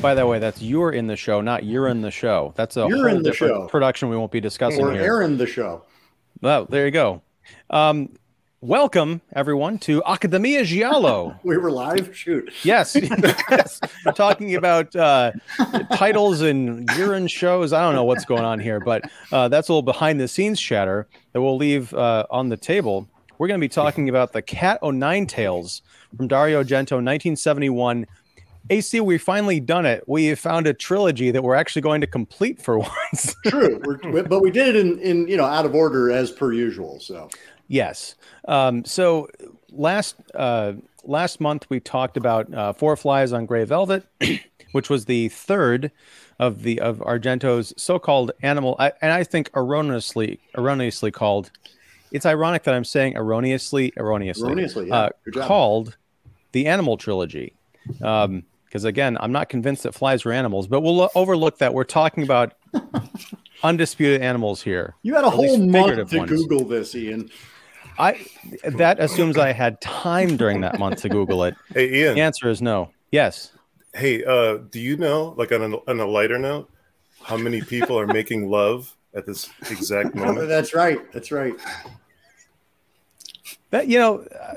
By the way, that's you're in the show, not you're in the show. That's a You're in the show. production we won't be discussing Or here. Aaron the show. Well, there you go. Um, welcome everyone to Academia Giallo. We were live. Shoot. Yes, yes. We're talking about uh, titles and urine shows. I don't know what's going on here, but uh, that's a little behind the scenes chatter that we'll leave uh, on the table. We're going to be talking about the Cat O' Nine Tails from Dario Argento, 1971. AC, we've finally done it. We found a trilogy that we're actually going to complete for once. True. But we did it in, in you know out of order as per usual. So Yes. Um, so last uh, last month we talked about uh, Four Flies on Gray Velvet, which was the third of the of Argento's so-called animal, I, and I think erroneously erroneously called. It's ironic that I'm saying erroneously erroneously, Erroneously, yeah. uh, called the Animal Trilogy. Um, because again, I'm not convinced that flies were animals, but we'll lo- overlook that. We're talking about undisputed animals here. you had a whole month to ones. Google this, Ian. I that assumes I had time during that month to Google it. Hey Ian. The answer is no. Yes. Hey, uh, do you know, like on a, on a lighter note, how many people are making love at this exact moment? That's right. That's right. That you know, uh,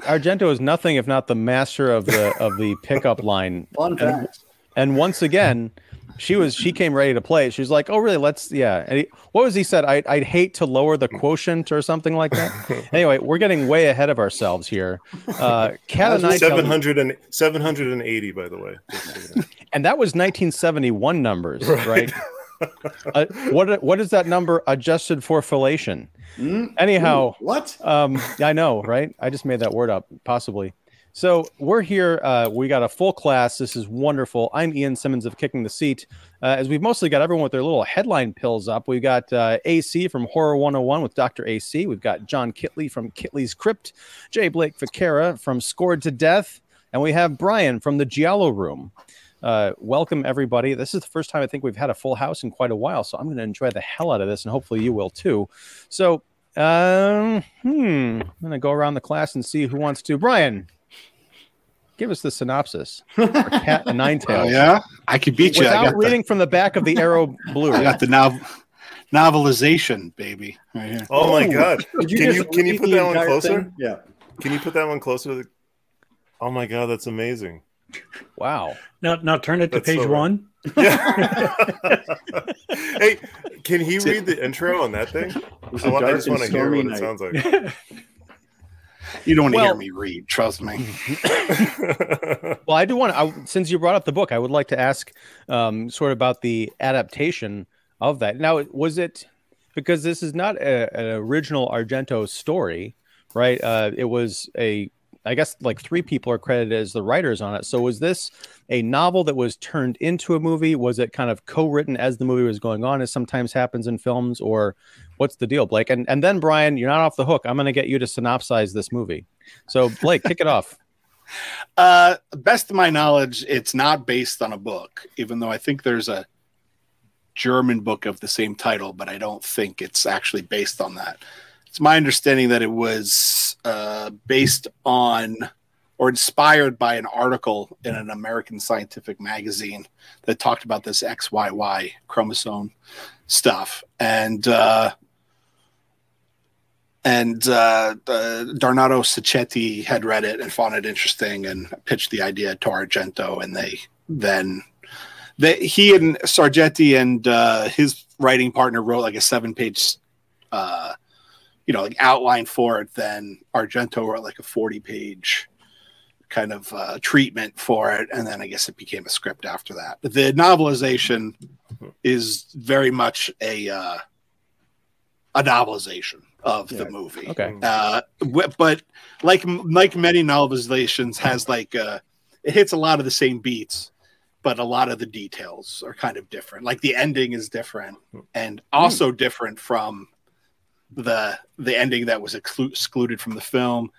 Argento is nothing if not the master of the of the pickup line. Fun And, fact. and once again, she was she came ready to play. She was like, "Oh, really? Let's yeah." And he, what was he said? I, I'd hate to lower the quotient or something like that. anyway, we're getting way ahead of ourselves here. Uh, Cat and I tell- 700 and, 780, by the way. and that was 1971 numbers, right? Uh, what what is that number adjusted for fellation? Mm? Anyhow, What? um, I know, right? I just made that word up, possibly. So we're here. Uh, we got a full class. This is wonderful. I'm Ian Simmons of Kicking the Seat. Uh, as we've mostly got everyone with their little headline pills up. We've got uh, AC from Horror 101 with Dr. AC. We've got John Kitley from Kitley's Crypt, Jay Blake Fichera from Scored to Death, and we have Brian from the Giallo Room. Uh, welcome everybody. This is the first time I think we've had a full house in quite a while, so I'm going to enjoy the hell out of this, and hopefully you will too. So, um, hmm, I'm going to go around the class and see who wants to. Brian, give us the synopsis. for Cat and Nine Oh, Tails. yeah, I could beat you. I Without got, the, reading from the back of the Arrow Blue. I got the nov- novelization, baby, right here. Oh my God. Did you Can just you, can you put that one closer? thing? Yeah. Can you put that one closer to the. Oh my God, that's amazing. Wow. Now, now turn it to That's page so one. Yeah. hey, can he read the intro on that thing? was I, a want, I just want to hear stormy what it sounds like. You don't want to Well- hear me read. Trust me. Well, I do want to, since you brought up the book, I would like to ask um, sort of about the adaptation of that. Now, was it because this is not a, an original Argento story, right? Uh, it was a, I guess, like three people are credited as the writers on it. So, was this a novel that was turned into a movie? Was it kind of co-written as the movie was going on, as sometimes happens in films, or what's the deal, Blake? And and then Brian, you're not off the hook. I'm going to get you to synopsize this movie. So, Blake, kick it off. Uh, best of my knowledge, it's not based on a book, even though I think there's a German book of the same title, but I don't think it's actually based on that. It's my understanding that it was uh, based on or inspired by an article in an American scientific magazine that talked about this XYY chromosome stuff. And uh, and uh, uh, Dardano Sacchetti had read it and found it interesting and pitched the idea to Argento, and they then they, he and Sacchetti and uh, his writing partner wrote like a seven-page, uh, you know, like outline for it. Then Argento wrote like a forty-page kind of uh, treatment for it, and then I guess it became a script after that. The novelization is very much a uh, a novelization of Yeah. the movie. Okay. Uh, but like like many novelizations, has like uh, it hits a lot of the same beats, but a lot of the details are kind of different. Like the ending is different, and also different from the the ending that was exclu- excluded from the film.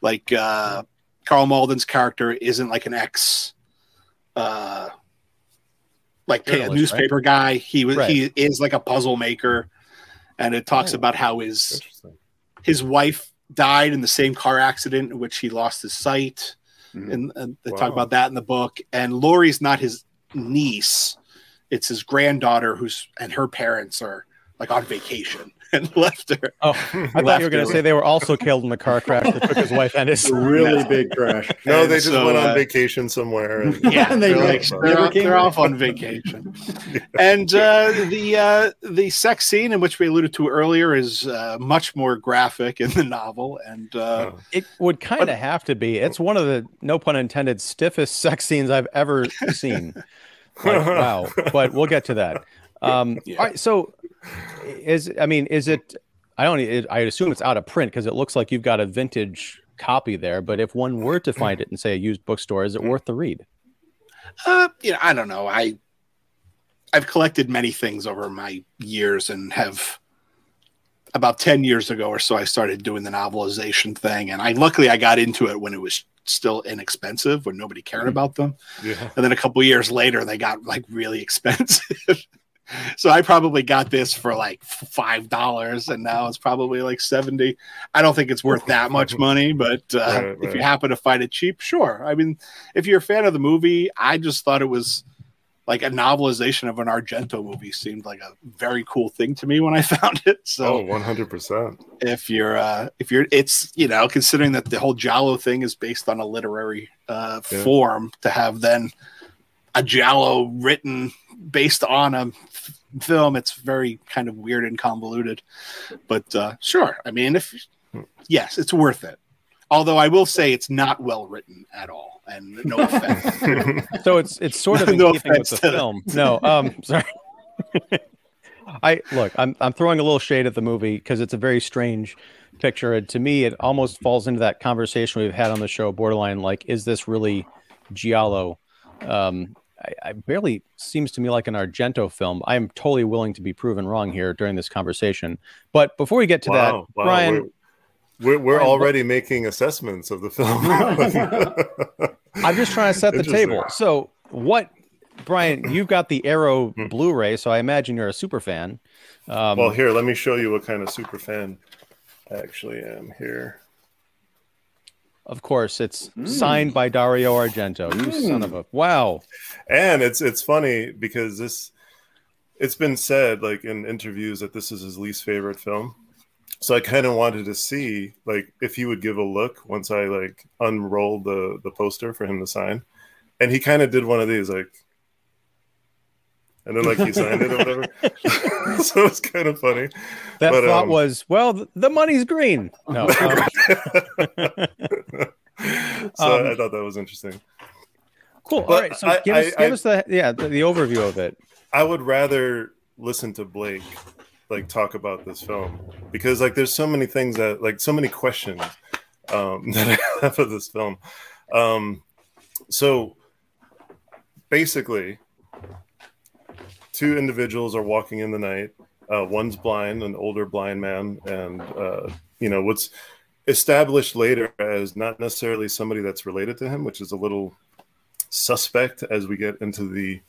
Like uh, Karl Malden's character isn't like an ex. Uh, like a Journalist, newspaper guy. He was Right. he is like a puzzle maker, and it talks Oh. about how his his wife died in the same car accident in which he lost his sight. Mhm. And, and they Wow. talk about that in the book. And Laurie's not his niece. It's his granddaughter who's and her parents are like on vacation and left her. Oh, I thought you were going to say they were also killed in the car crash that took his wife and his. It's a really big crash. No, And they just so, went on uh, vacation somewhere. And, Yeah, And they they're, like like, never they're, off, they're off on vacation. and uh, the uh, the sex scene in which we alluded to earlier is uh, much more graphic in the novel, and uh, Oh. It would kind of have to be. It's one of the, no pun intended, stiffest sex scenes I've ever seen. Like, wow. But we'll get to that. Um, Yeah. All right. So, is I mean, is it? I don't. It, I assume it's out of print because it looks like you've got a vintage copy there. But if one were to find it in say a used bookstore, is it worth the read? uh, you know, I don't know. I I've collected many things over my years, and have about ten years ago or so, I started doing the novelization thing, and I luckily I got into it when it was still inexpensive, when nobody cared about them. yeah. and then a couple years later they got like really expensive so i probably got this for like five dollars and now it's probably like 70 i don't think it's worth that much money but uh, Right, if you happen to find it cheap sure i mean if you're a fan of the movie i just thought it was like a novelization of an argento movie seemed like a very cool thing to me when i found it so Oh, 100%. if you're uh if you're it's you know considering that the whole Giallo thing is based on a literary uh Yeah. form to have then a Giallo written based on a film it's very kind of weird and convoluted but uh sure i mean if yes it's worth it although i will say it's not well written at all and no offense So it's it's sort of in No keeping with the to- film. No, um, sorry. I look. I'm I'm throwing a little shade at the movie because it's a very strange picture, and to me, it almost falls into that conversation we've had on the show. Borderline, like, is this really Giallo? Um, I, I barely seems to me like an Argento film. I am totally willing to be proven wrong here during this conversation. But before we get to that, wow, wow. Brian, We're, we're, we're Brian, already making assessments of the film. I'm just trying to set the table. So, what, Brian? You've got the Arrow Hmm. Blu-ray, so I imagine you're a super fan. Um, well, here, let me show you what kind of super fan I actually am here. Of course, it's Hmm. signed by Dario Argento. You son of a wow! And it's it's funny because this it's been said like in interviews that this is his least favorite film. So I kind of wanted to see like if he would give a look once I like unrolled the the poster for him to sign. And he kind of did one of these like and then like he signed it or whatever. so it's kind of funny. That But, thought um, was, well, the money's green. No, um, so Um, I thought that was interesting. cool. All But right, so I- give, I- us, give I- us the yeah the, the overview of it. I would rather listen to Blake like talk about this film because like there's so many things that like so many questions um, that I have of this film. Um, so basically, two individuals are walking in the night. Uh, one's blind, an older blind man, and uh, you know what's established later as not necessarily somebody that's related to him, which is a little suspect as we get into the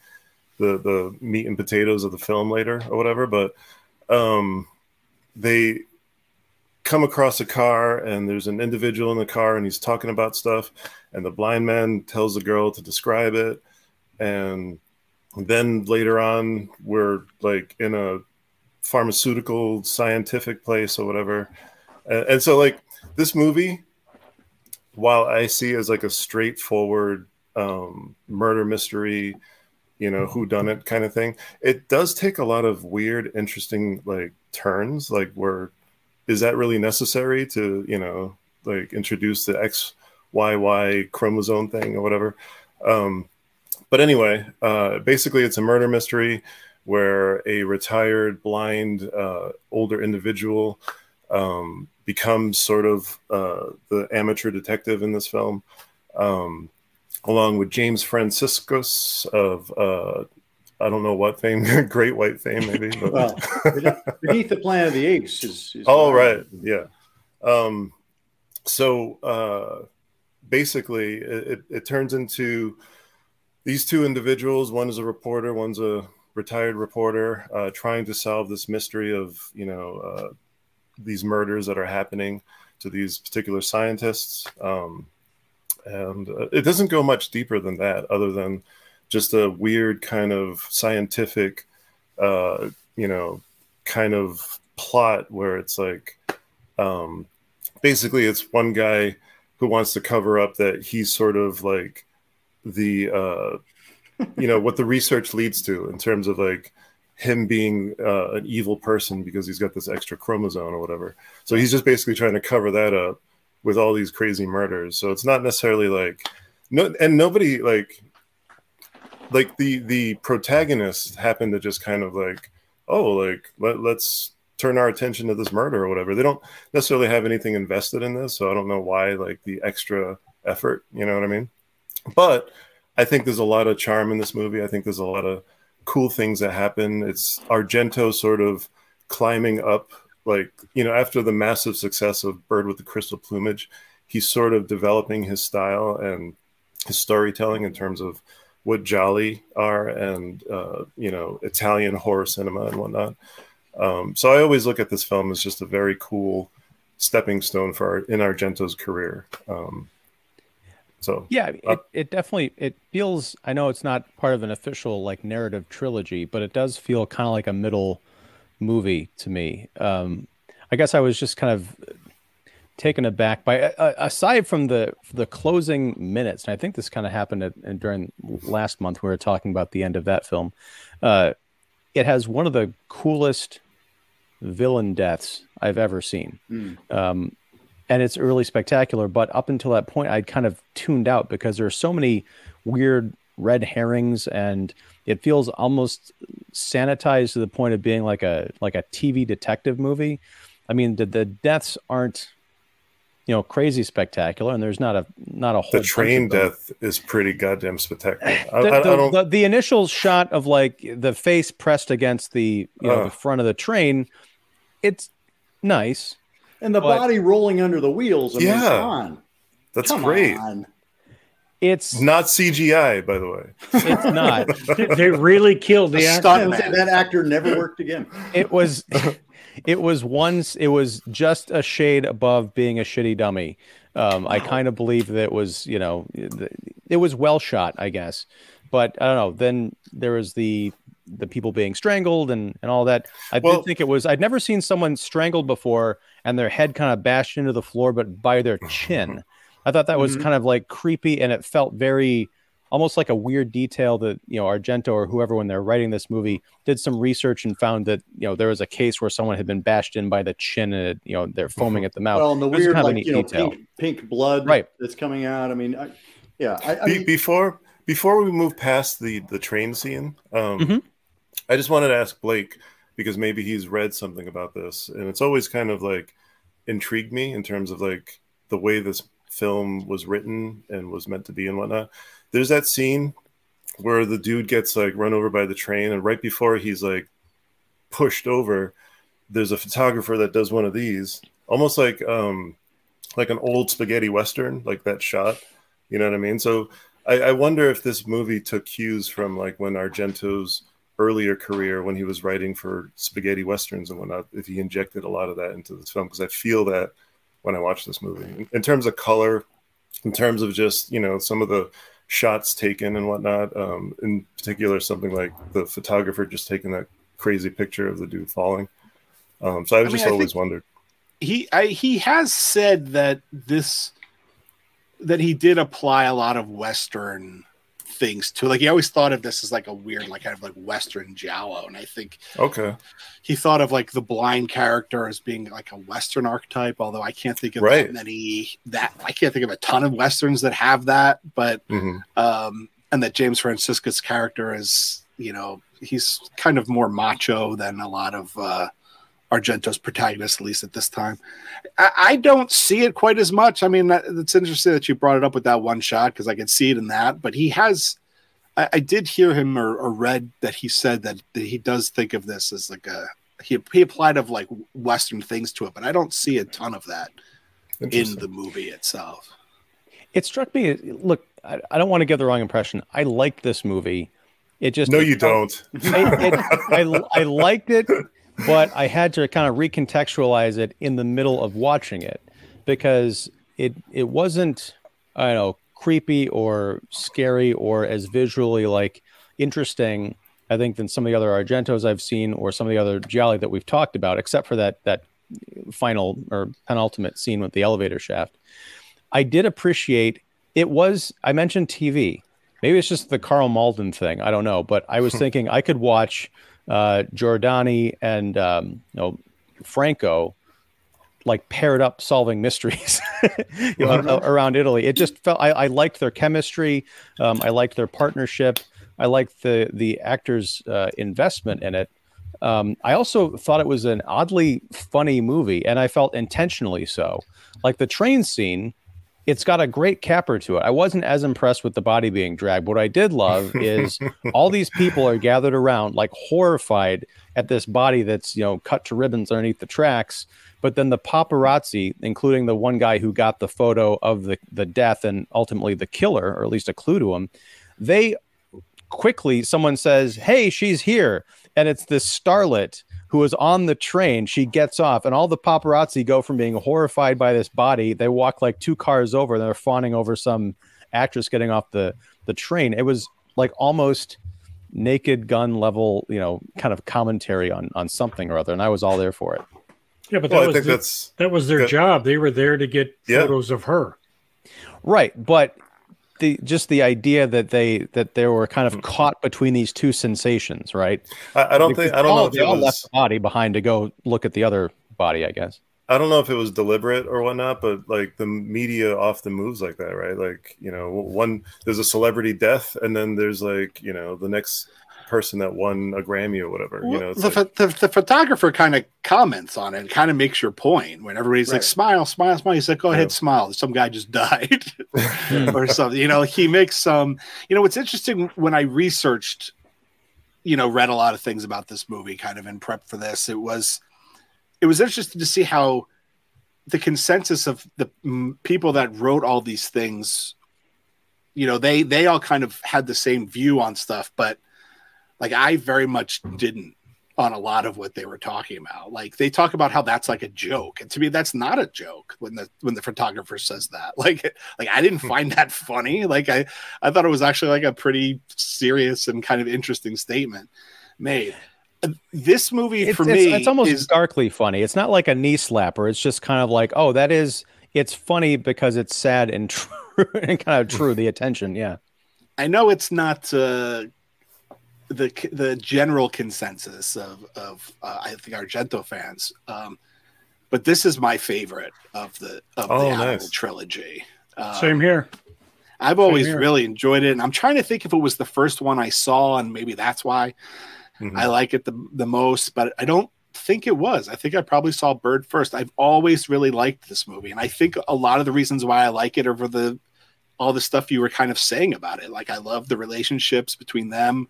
the the meat and potatoes of the film later or whatever but um they come across a car and there's an individual in the car and he's talking about stuff and the blind man tells the girl to describe it and then later on we're like in a pharmaceutical scientific place or whatever. And, and so like this movie while i see as like a straightforward um murder mystery you know who done it kind of thing it does take a lot of weird interesting like turns like where is that really necessary to you know like introduce the xyy chromosome thing or whatever? Um but anyway uh basically it's a murder mystery where a retired blind uh older individual um becomes sort of uh the amateur detective in this film um along with James Franciscus of uh, I don't know what fame, Great White fame, maybe. But... Well, Beneath the Planet of the Apes is. is oh, right, yeah. Um, so uh, basically, it, it turns into these two individuals. One is a reporter, one's a retired reporter, uh, trying to solve this mystery of you know uh, these murders that are happening to these particular scientists. Um, and uh, it doesn't go much deeper than that other than just a weird kind of scientific, uh, you know, kind of plot where it's like, um, basically, it's one guy who wants to cover up that he's sort of like the, uh, you know, what the research leads to in terms of like him being uh, an evil person because he's got this extra chromosome or whatever. So he's just basically trying to cover that up with all these crazy murders. So it's not necessarily like no, and nobody like like the the protagonist happened to just kind of like oh like let, let's turn our attention to this murder or whatever. They don't necessarily have anything invested in this, so I don't know why like the extra effort. You know what I mean? But I think there's a lot of charm in this movie. I think there's a lot of cool things that happen. It's Argento sort of climbing up, like, you know, after the massive success of Bird with the Crystal Plumage, he's sort of developing his style and his storytelling in terms of what Gialli are and, uh, you know, Italian horror cinema and whatnot. Um, so I always look at this film as just a very cool stepping stone for our, in Argento's career. Um, so yeah, uh, it, it definitely it feels. I know it's not part of an official like narrative trilogy, but it does feel kind of like a middle movie to me. Um, I guess I was just kind of taken aback by uh, aside from the the closing minutes, and I think this kind of happened at, during last month. We were talking about the end of that film. Uh, it has one of the coolest villain deaths I've ever seen. Mm. Um, and it's really spectacular. But up until that point, I'd kind of tuned out because there are so many weird red herrings, and it feels almost sanitized to the point of being like a like a TV detective movie. I mean, the, the deaths aren't you know crazy spectacular and there's not a not a whole the train death is pretty goddamn spectacular I, the, I, I the, the, initial shot of like the face pressed against the you know uh, the front of the train it's nice and the but, body rolling under the wheels. I yeah, mean, on. that's come great. On. It's not CGI, by the way. It's not. they really killed the actor. That actor never worked again. It was, it was once. It was just a shade above being a shitty dummy. Um, I kind of believe that it was, you know, it was well shot, I guess. But I don't know. Then there was the the people being strangled and and all that. I well, did think it was. I'd never seen someone strangled before and their head kind of bashed into the floor, but by their chin. I thought that was mm-hmm. kind of like creepy, and it felt very almost like a weird detail that you know Argento or whoever when they're writing this movie did some research and found that you know there was a case where someone had been bashed in by the chin and it, you know they're foaming at the mouth. Well, and the weird kind like, you know, pink, pink, blood right. that's coming out. I mean, I, yeah. I, I Be- mean, before before we move past the the train scene, um, mm-hmm. I just wanted to ask Blake because maybe he's read something about this, and it's always kind of like intrigued me in terms of like the way this film was written and was meant to be and whatnot. There's that scene where the dude gets like run over by the train, and right before he's like pushed over, there's a photographer that does one of these, almost like um like an old spaghetti western, like that shot. You know what I mean? So I, I wonder if this movie took cues from like when Argento's earlier career when he was writing for spaghetti westerns and whatnot, if he injected a lot of that into this film, because I feel that when I watch this movie, in, in, terms of color, in terms of just you know some of the shots taken and whatnot, um, in particular something like the photographer just taking that crazy picture of the dude falling. Um, so I, I just mean, always wondered. He I, he has said that this that he did apply a lot of western things too. Like he always thought of this as like a weird, like kind of like Western Giallo, and I think okay, he thought of like the blind character as being like a Western archetype. Although I can't think of right. that many that I can't think of a ton of westerns that have that, but mm-hmm. um, and that James Franciscus' character is you know he's kind of more macho than a lot of uh, Argento's protagonist, at least at this time. I, I don't see it quite as much. I mean, that, it's interesting that you brought it up with that one shot because I can see it in that. But he has, I, I did hear him or, or, read that he said that, that he does think of this as like a he, he applied of like Western things to it, but I don't see a ton of that in the movie itself. It struck me. Look, I, I don't want to give the wrong impression. I like this movie. It just no, you don't. it, I, I liked it but I had to kind of recontextualize it in the middle of watching it because it it wasn't I don't know creepy or scary or as visually like interesting I think than some of the other Argentos I've seen or some of the other Gialli that we've talked about, except for that that final or penultimate scene with the elevator shaft. I did appreciate it was I mentioned TV. Maybe it's just the Karl Malden thing. I don't know, but I was thinking I could watch uh, Giordani and um, you know Franco like paired up solving mysteries you know, around Italy. It just felt I, I liked their chemistry. Um, I liked their partnership. I liked the the actors' uh, investment in it. Um, I also thought it was an oddly funny movie, and I felt intentionally so. Like the train scene, it's got a great capper to it. I wasn't as impressed with the body being dragged. What I did love is all these people are gathered around, like horrified at this body that's you know cut to ribbons underneath the tracks. But then the paparazzi, including the one guy who got the photo of the the death and ultimately the killer, or at least a clue to him, they quickly someone says, "Hey, she's here," and it's this starlet who is on the train. She gets off, and all the paparazzi go from being horrified by this body. They walk like two cars over, and they're fawning over some actress getting off the the train. It was like almost naked gun level, you know, kind of commentary on on something or other, and I was all there for it. Yeah, but that well, was the, that was their good. job. They were there to get yeah. photos of her. Right, but the just the idea that they that they were kind of mm-hmm. caught between these two sensations, right? I, I don't think I don't all, know if they all was, left the body behind to go look at the other body. I guess I don't know if it was deliberate or whatnot, but like the media often moves like that, right? Like you know, one there's a celebrity death, and then there's like you know the next person that won a Grammy or whatever. Well, you know, the, like, the, the, photographer kind of comments on it, kind of makes your point when everybody's right. like, smile, smile, smile. He's like, go ahead, smile. Some guy just died or something. You know, he makes some, you know, what's interesting when I researched, you know, read a lot of things about this movie kind of in prep for this, it was, it was interesting to see how the consensus of the people that wrote all these things you know they they all kind of had the same view on stuff but like I very much didn't on a lot of what they were talking about. Like they talk about how that's like a joke, and to me, that's not a joke when the when the photographer says that. Like, like I didn't hmm. find that funny. Like I I thought it was actually like a pretty serious and kind of interesting statement made. This movie it's, for it's, me, it's almost is, darkly funny. It's not like a knee slapper. It's just kind of like, oh, that is. It's funny because it's sad and true and kind of true. The attention, yeah. I know it's not uh, the the general consensus of of uh, I think Argento fans. Um, but this is my favorite of the of oh, the nice. trilogy. Um, Same here. I've always here. really enjoyed it, and I'm trying to think if it was the first one I saw, and maybe that's why mm-hmm. I like it the the most. But I don't think it was. I think I probably saw Bird first. I've always really liked this movie, and I think a lot of the reasons why I like it over the all the stuff you were kind of saying about it. Like I love the relationships between them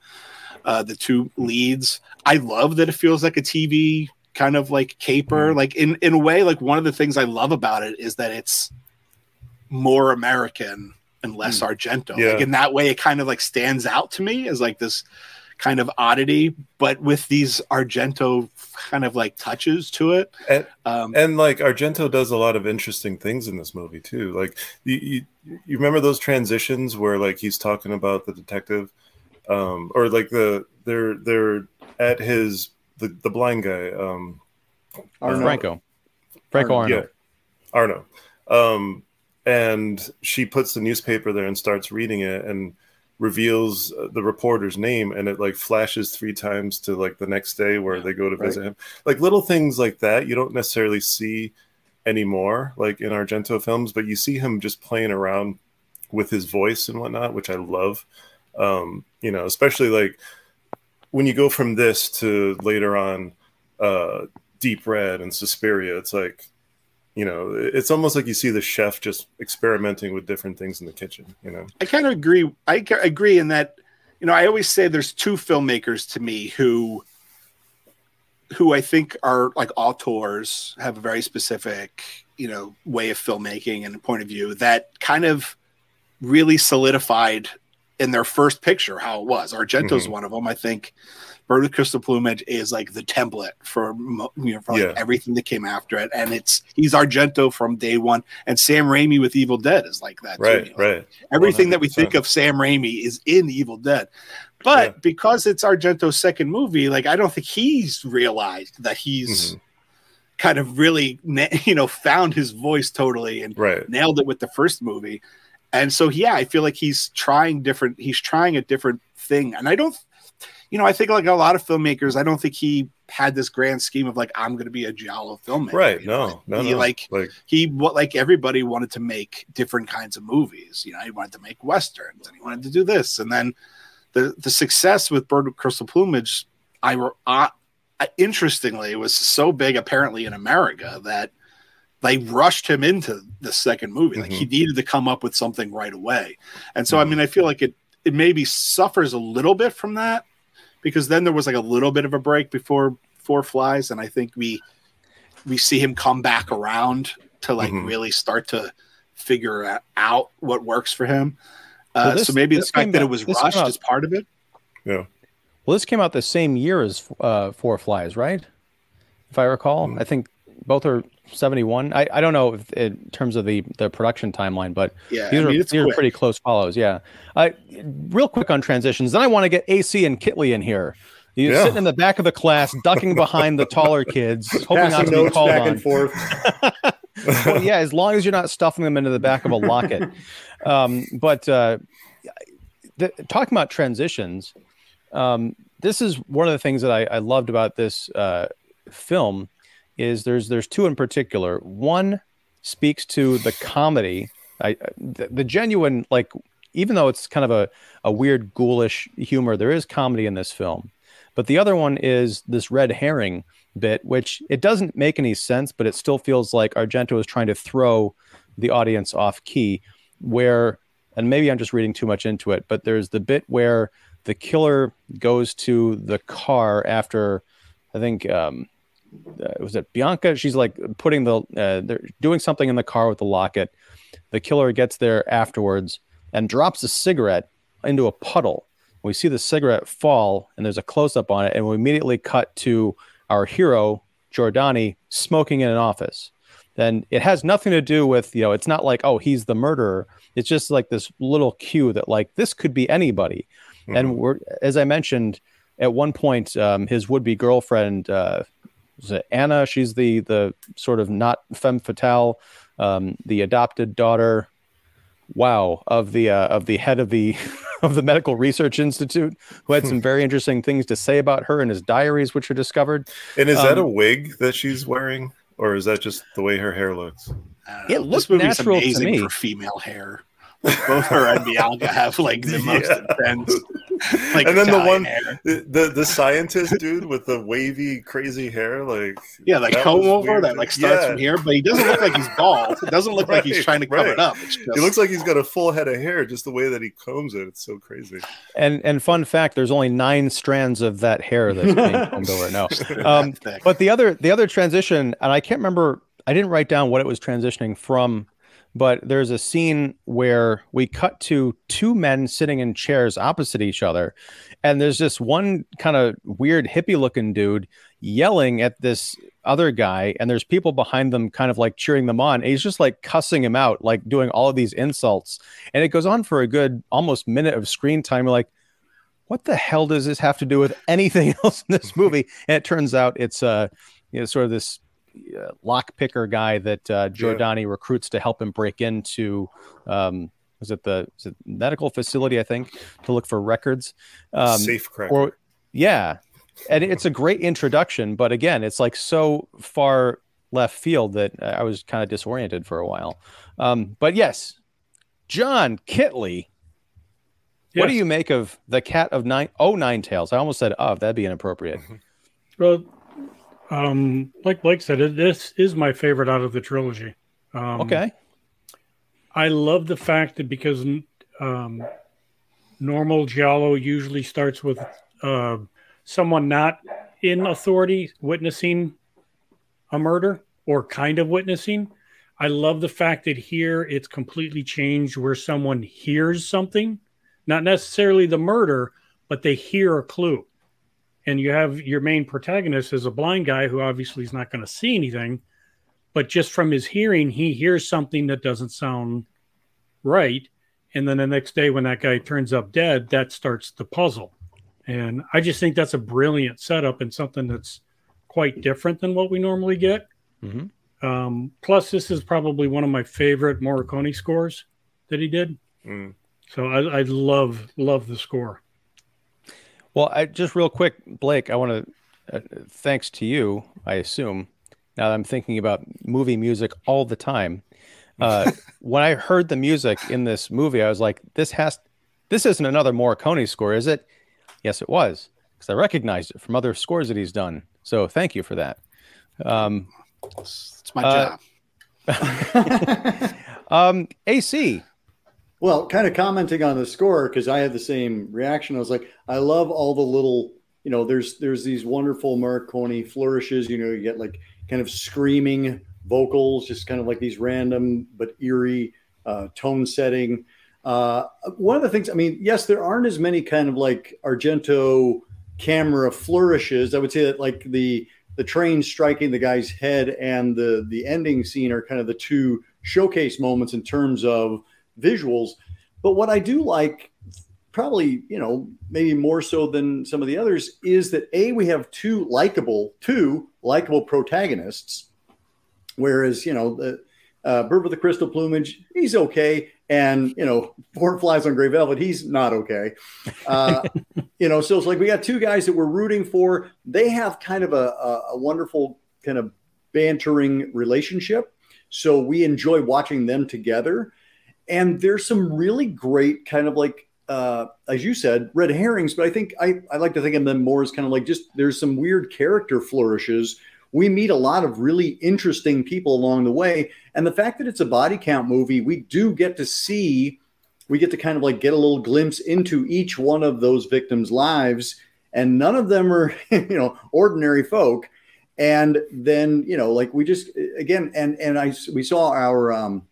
uh, the two leads. I love that it feels like a TV kind of like caper. Mm. Like in in a way, like one of the things I love about it is that it's more American and less mm. Argento. Yeah. Like in that way, it kind of like stands out to me as like this kind of oddity, but with these Argento kind of like touches to it. And, um, and like Argento does a lot of interesting things in this movie too. Like you, you, you remember those transitions where like he's talking about the detective um, or like the they're they're at his the the blind guy, um, Arno. Franco, Franco Arno, yeah, Arno, um, and she puts the newspaper there and starts reading it and reveals uh, the reporter's name and it like flashes three times to like the next day where they go to visit right. him. Like little things like that you don't necessarily see anymore like in argento films but you see him just playing around with his voice and whatnot which i love um, you know, especially like when you go from this to later on uh, Deep Red and Suspiria, it's like, you know, it's almost like you see the chef just experimenting with different things in the kitchen. You know, I kind of agree. I agree in that. You know, I always say there's two filmmakers to me who who I think are like auteurs, have a very specific, you know, way of filmmaking and point of view that kind of really solidified in their first picture how it was. Argento's mm-hmm. one of them. I think Bird with Crystal Plumage is like the template for you know for like yeah. everything that came after it, and it's he's Argento from day one, and Sam Raimi with Evil Dead is like that. Right, too. Like right. Everything 100%. that we think of Sam Raimi is in Evil Dead. But yeah. because it's Argento's second movie, like I don't think he's realized that he's mm-hmm. kind of really, you know, found his voice totally and right. nailed it with the first movie. And so, yeah, I feel like he's trying different. He's trying a different thing, and I don't, you know, I think like a lot of filmmakers, I don't think he had this grand scheme of like I'm going to be a giallo filmmaker. Right? No, no, he, no. Like, like he what like everybody wanted to make different kinds of movies. You know, he wanted to make westerns, and he wanted to do this, and then the the success with Bird with Crystal Plumage, I, I interestingly was so big apparently in America that they rushed him into the second movie. Mm-hmm. Like he mm-hmm. needed to come up with something right away. And so, mm-hmm. I mean, I feel like it it maybe suffers a little bit from that because then there was like a little bit of a break before Four Flies, and I think we we see him come back around to like mm-hmm. really start to figure out what works for him. Uh, this, so maybe the fact that it was rushed is part of it. Yeah. Well, this came out the same year as uh, Four Flies, right? If I recall, mm. I think both are 71. I, I don't know if, in terms of the, the production timeline, but yeah, these, I mean, are, these are pretty close follows. Yeah. I, real quick on transitions. Then I want to get AC and Kitley in here. You're yeah. sitting in the back of the class, ducking behind the taller kids, hoping not to be called back on. And forth. well, yeah, as long as you're not stuffing them into the back of a locket. Um, but uh, the, talking about transitions, um, this is one of the things that I, I loved about this uh, film is there's there's two in particular. One speaks to the comedy, I, the, the genuine like even though it's kind of a, a weird ghoulish humor, there is comedy in this film. But the other one is this red herring bit, which it doesn't make any sense, but it still feels like Argento is trying to throw the audience off key. Where, and maybe I'm just reading too much into it, but there's the bit where the killer goes to the car after, I think, um, uh, was it Bianca? She's like putting the, uh, they're doing something in the car with the locket. The killer gets there afterwards and drops a cigarette into a puddle. We see the cigarette fall, and there's a close up on it, and we immediately cut to our hero Giordani smoking in an office. Then it has nothing to do with you know it's not like oh he's the murderer. It's just like this little cue that like this could be anybody. Mm-hmm. And we're as I mentioned at one point, um, his would be girlfriend uh, was it Anna? She's the the sort of not femme fatale, um, the adopted daughter. Wow, of the uh, of the head of the of the Medical Research Institute, who had some very interesting things to say about her in his diaries, which are discovered. And is um, that a wig that she's wearing, or is that just the way her hair looks? It looks natural to me for female hair. Both her and Bianca have like the most yeah. intense. Like and then the one, the, the, the scientist dude with the wavy, crazy hair, like yeah, like comb over weird. that like starts yeah. from here, but he doesn't look like he's bald. It doesn't look right, like he's trying to cover right. it up. Just... He looks like he's got a full head of hair, just the way that he combs it. It's so crazy. And and fun fact, there's only nine strands of that hair that's being combed over. now. um, but the other the other transition, and I can't remember. I didn't write down what it was transitioning from but there's a scene where we cut to two men sitting in chairs opposite each other and there's this one kind of weird hippie looking dude yelling at this other guy and there's people behind them kind of like cheering them on and he's just like cussing him out like doing all of these insults and it goes on for a good almost minute of screen time. You're like what the hell does this have to do with anything else in this movie? And it turns out it's uh you know sort of this uh, lock picker guy that uh, Giordani yeah. recruits to help him break into. Um, was it the it medical facility? I think to look for records. Um, Safe cracker. Or yeah, and it's a great introduction, but again, it's like so far left field that I was kind of disoriented for a while. Um, but yes, John Kitley. Yes. What do you make of the cat of nine oh nine tails? I almost said of. That'd be inappropriate. Well, um, like Blake said, this is my favorite out of the trilogy. Um, okay. I love the fact that because um, normal Giallo usually starts with uh, someone not in authority witnessing a murder or kind of witnessing. I love the fact that here it's completely changed where someone hears something not necessarily the murder, but they hear a clue. And you have your main protagonist as a blind guy who obviously is not going to see anything, but just from his hearing, he hears something that doesn't sound right. And then the next day, when that guy turns up dead, that starts the puzzle. And I just think that's a brilliant setup and something that's quite different than what we normally get. Mm-hmm. Um, plus, this is probably one of my favorite Morricone scores that he did. Mm. So I, I love love the score. Well, I just real quick, Blake, I want to, uh, thanks to you, I assume. Now that I'm thinking about movie music all the time. Uh, when I heard the music in this movie, I was like, "This has, this isn't another Morricone score, is it?" Yes, it was, because I recognized it from other scores that he's done. So thank you for that. Um, It's my Uh, job. um, AC, Well, kind of commenting on the score because I had the same reaction. I was like, I love all the little, you know, there's there's these wonderful Morricone flourishes. You know, you get like kind of screaming vocals, just kind of like these random but eerie uh, tone setting. Uh, one of the things, I mean, yes, there aren't as many kind of like Argento camera flourishes. I would say that like the the train striking the guy's head and the the ending scene are kind of the two showcase moments in terms of visuals. But what I do like, probably, you know, maybe more so than some of the others, is that A, we have two likable, two likable protagonists. Whereas, you know, the uh, Bird with the Crystal Plumage, he's okay. And, you know, Four Flies on Gray Velvet, he's not okay. Uh, you know, so it's like we got two guys that we're rooting for. They have kind of a, a, a wonderful kind of bantering relationship. So we enjoy watching them together. And there's some really great kind of like, uh, as you said, red herrings, but I think I, I like to think of them more as kind of like just there's some weird character flourishes. We meet a lot of really interesting people along the way. And the fact that it's a body count movie, we do get to see, we get to kind of like get a little glimpse into each one of those victims' lives. And none of them are, you know, ordinary folk and then you know like we just again and and i we saw our um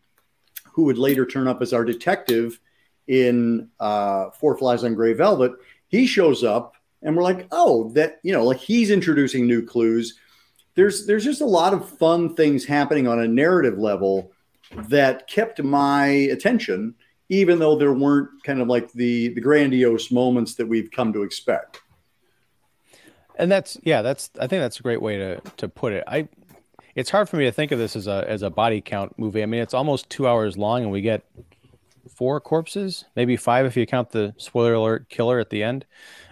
who would later turn up as our detective in uh four flies on gray velvet he shows up and we're like oh that you know like he's introducing new clues there's there's just a lot of fun things happening on a narrative level that kept my attention even though there weren't kind of like the the grandiose moments that we've come to expect and that's yeah, that's I think that's a great way to to put it. I it's hard for me to think of this as a as a body count movie. I mean, it's almost two hours long, and we get four corpses, maybe five if you count the spoiler alert killer at the end.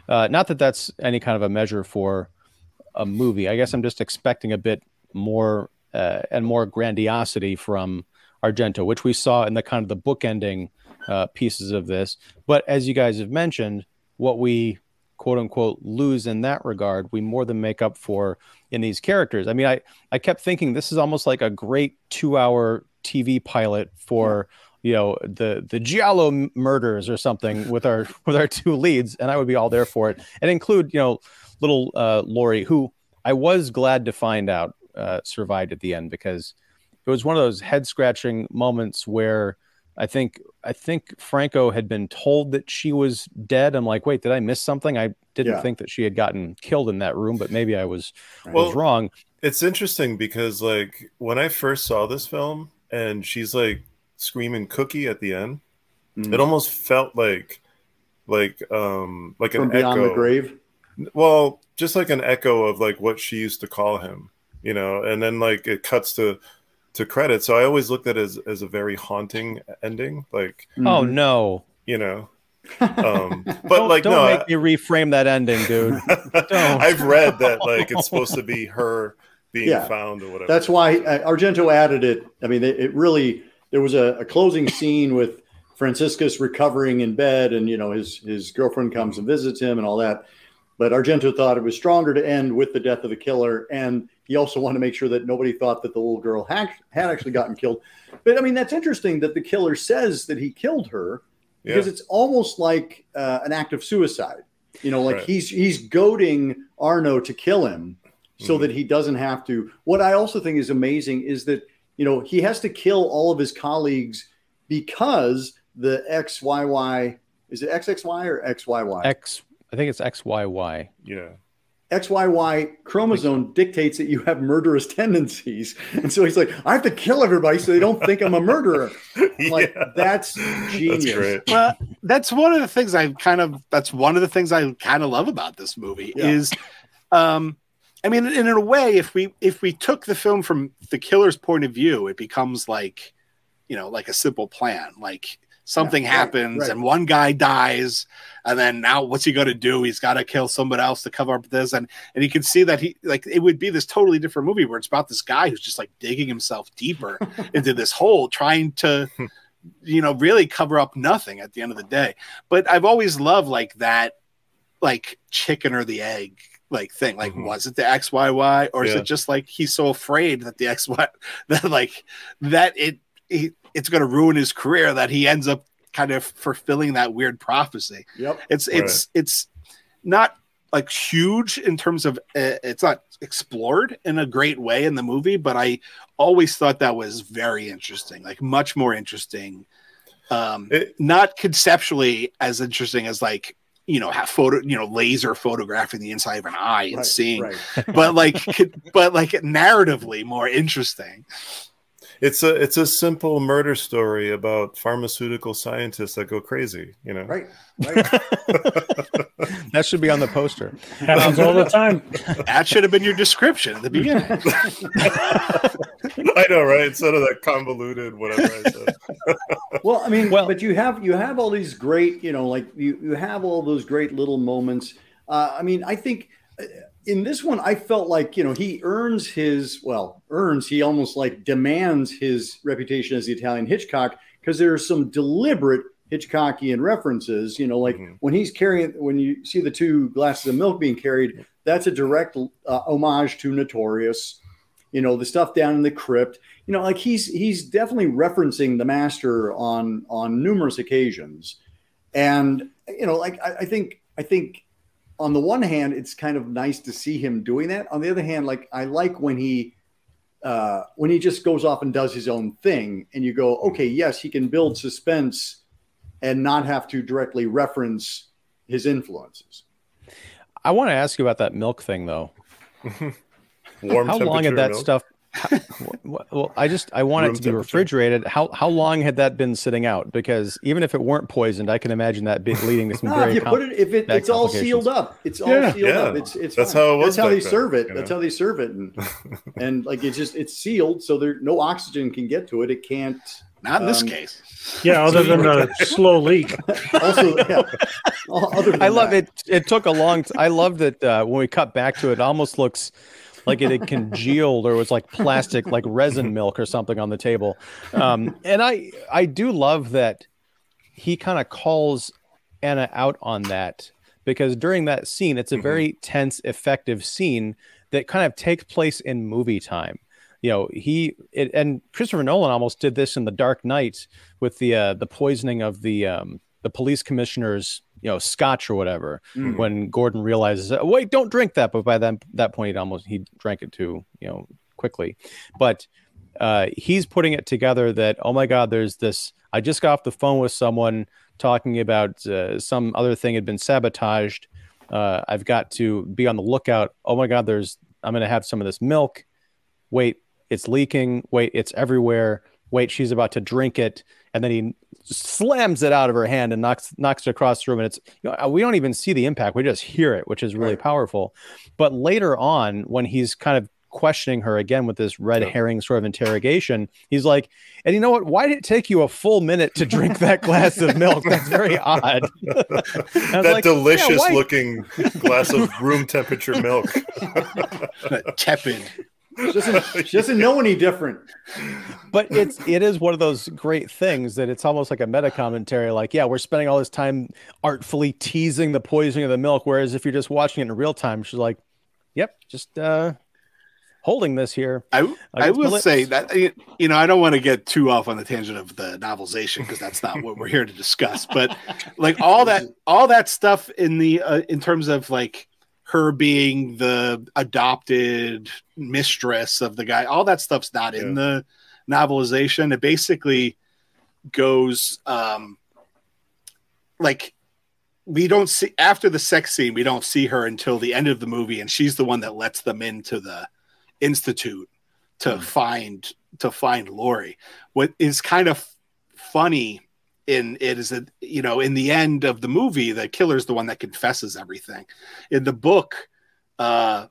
Uh, not that that's any kind of a measure for a movie. I guess I'm just expecting a bit more uh, and more grandiosity from Argento, which we saw in the kind of the bookending uh, pieces of this. But as you guys have mentioned, what we quote unquote lose in that regard, we more than make up for in these characters. I mean, I, I kept thinking this is almost like a great two hour TV pilot for, you know, the, the Giallo murders or something with our, with our two leads. And I would be all there for it and include, you know, little uh, Lori, who I was glad to find out uh, survived at the end because it was one of those head scratching moments where I think I think Franco had been told that she was dead. I'm like, wait, did I miss something? I didn't Yeah. think that she had gotten killed in that room, but maybe I was Well- was wrong. It's interesting because like when I first saw this film and she's like screaming cookie at the end, Mm. it almost felt like like um like from an beyond echo. the grave Well, just like an echo of like what she used to call him, you know, and then like it cuts to to credit. So I always looked at it as as a very haunting ending, like Mm-hmm. Oh no! you know. Um, but don't, like don't no, make me reframe that ending, dude. Don't. I've read that like it's supposed to be her being Yeah. found or whatever. That's why uh, Argento added it. I mean, it, it really there was a, a closing scene with Franciscus recovering in bed, and you know his his girlfriend comes and visits him and all that. But Argento thought it was stronger to end with the death of the killer, and he also wanted to make sure that nobody thought that the little girl had, had actually gotten killed. But I mean, that's interesting that the killer says that he killed her because yeah. it's almost like uh, an act of suicide. You know, like Right. he's he's goading Arno to kill him so Mhm. that he doesn't have to. What I also think is amazing is that you know he has to kill all of his colleagues because the XYY Is it XXY or XYY? X. I think it's XYY. Yeah. XYY chromosome dictates that you have murderous tendencies. And so he's like, I have to kill everybody so they don't think I'm a murderer. I'm like, Yeah. that's genius. That's well, that's one of the things I kind of that's one of the things I kind of love about this movie Yeah. is um I mean in, in a way if we if we took the film from the killer's point of view it becomes like you know like a simple plan like something Yeah, right, happens right. and one guy dies and then now what's he going to do he's got to kill somebody else to cover up this and and you can see that he like it would be this totally different movie where it's about this guy who's just like digging himself deeper into this hole trying to you know really cover up nothing at the end of the day but i've always loved like that like chicken or the egg like thing like Mhm. was it the xyy or is it just like he's so afraid that the xy that like that it, he it's going to ruin his career that he ends up kind of fulfilling that weird prophecy Yep. it's it's it's not like huge in terms of uh, it's not explored in a great way in the movie, but I always thought that was very interesting, like much more interesting. Um, It- not conceptually as interesting as like you know have photo you know laser photographing the inside of an eye and Right, seeing, right. but like but like narratively more interesting. It's a it's a simple murder story about pharmaceutical scientists that go crazy. You know. Right. Right. That should be on the poster. Happens all the time. That should have been your description at the beginning. I know, right? Instead of that convoluted whatever I said. Well, I mean, Well- but you have you have all these great, you know, like you you have all those great little moments. Uh, I mean, I think uh, in this one, I felt like you know he earns his well earns he almost like demands his reputation as the Italian Hitchcock because there are some deliberate Hitchcockian references. You know, like Mhm. when he's carrying when you see the two glasses of milk being carried, that's a direct uh, homage to Notorious. You know, the stuff down in the crypt you know like he's he's definitely referencing the master on on numerous occasions and you know like I, I think i think on the one hand it's kind of nice to see him doing that on the other hand like i like when he uh when he just goes off and does his own thing and you go okay yes he can build suspense and not have to directly reference his influences I want to ask you about that milk thing, though. Warm how long had that milk. stuff? How- well, I just I want Room it to be refrigerated. How how long had that been sitting out? Because even if it weren't poisoned, I can imagine that be leading to some no, very if you com- put it if it, it's all sealed up it's all Yeah. sealed Yeah. up it's it's That's fine. how it was that's how they then, serve it you that's how they serve it and and like it's just it's sealed so there no oxygen can get to it it can't Not in this Um, case. Yeah, other than a slow leak. also yeah other than I love that. it. It took a long. T- I love that uh, when we cut back to it, it almost looks like it had congealed or was like plastic, like resin milk or something on the table. Um, and I I do love that he kind of calls Anna out on that because during that scene, it's a very tense, effective scene that kind of takes place in movie time. You know, he it, and Christopher Nolan almost did this in The Dark Knight with the uh, the poisoning of the um, the police commissioner's you know scotch or whatever Mm. when Gordon realizes "Oh, wait don't drink that but by then that point he'd almost he drank it too you know quickly. But uh, he's putting it together that oh my god there's this I just got off the phone with someone talking about uh, some other thing had been sabotaged. Uh, I've got to be on the lookout. Oh my god there's I'm gonna have some of this milk. Wait it's leaking. Wait it's everywhere wait she's about to drink it and then he slams it out of her hand and knocks knocks it across the room and it's you know, we don't even see the impact we just hear it which is really Right. powerful but later on when he's kind of questioning her again with this red Yeah. herring sort of interrogation he's like and you know what why did it take you a full minute to drink that glass of milk that's very odd that like, delicious why- looking glass of room temperature milk. Tepid. She doesn't, she doesn't know any different but it's it is one of those great things that it's almost like a meta commentary like yeah we're spending all this time artfully teasing the poisoning of the milk whereas if you're just watching it in real time she's like yep just uh holding this here I, I Against my will say that you know I don't want to get too off on the tangent of the novelization because that's not what we're here to discuss. But like all that all that stuff in the uh, in terms of like her being the adopted mistress of the guy, all that stuff's not in the novelization. It basically goes um like we don't see after the sex scene we don't see her until the end of the movie and she's the one that lets them into the institute to Mm. find to find Lori. What is kind of funny in it is that you know in the end of the movie the killer's the one that confesses everything. In the book, uh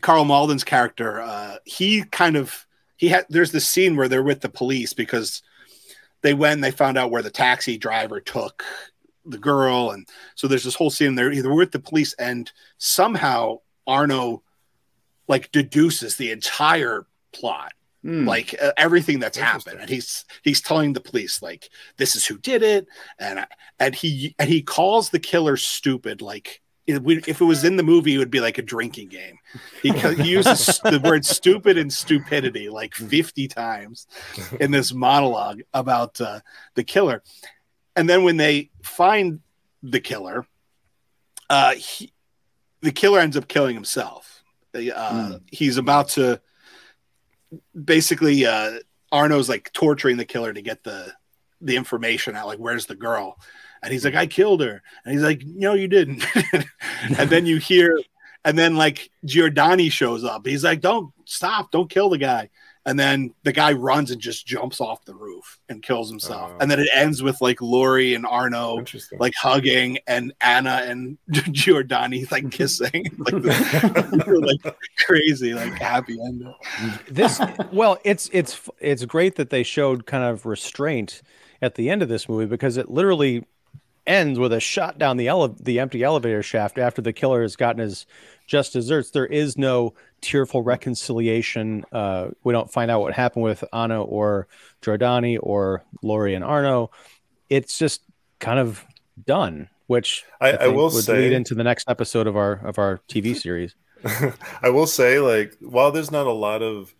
Karl Malden's character, uh he kind of he had there's this scene where they're with the police because they went and they found out where the taxi driver took the girl and so there's this whole scene there either with the police and somehow Arno like deduces the entire plot Hmm. like uh, everything that's happened. And he's he's telling the police like this is who did it. And and he and he calls the killer stupid like if it was in the movie it would be like a drinking game. He, uses the word stupid and stupidity like 50 times in this monologue about uh, the killer. And then when they find the killer uh he, the killer ends up killing himself. Uh, Hmm. he's about to basically uh arno's like torturing the killer to get the the information out like where's the girl? And he's like i killed her. And he's like no you didn't. And then you hear and then like giordani shows up. He's like don't stop. Don't kill the guy and then the guy runs and just jumps off the roof and kills himself Oh. and then it ends with like lori and arno like hugging and Anna and Giordani like kissing like, the- like crazy like happy ending. this well it's it's it's great that they showed kind of restraint at the end of this movie because it literally ends with a shot down the ele- the empty elevator shaft after the killer has gotten his just desserts there is no tearful reconciliation uh we don't find out what happened with anna or giordani or lori and arno. It's just kind of done which I, I think will would say lead into the next episode of our of our tv series. I will say, like, while there's not a lot of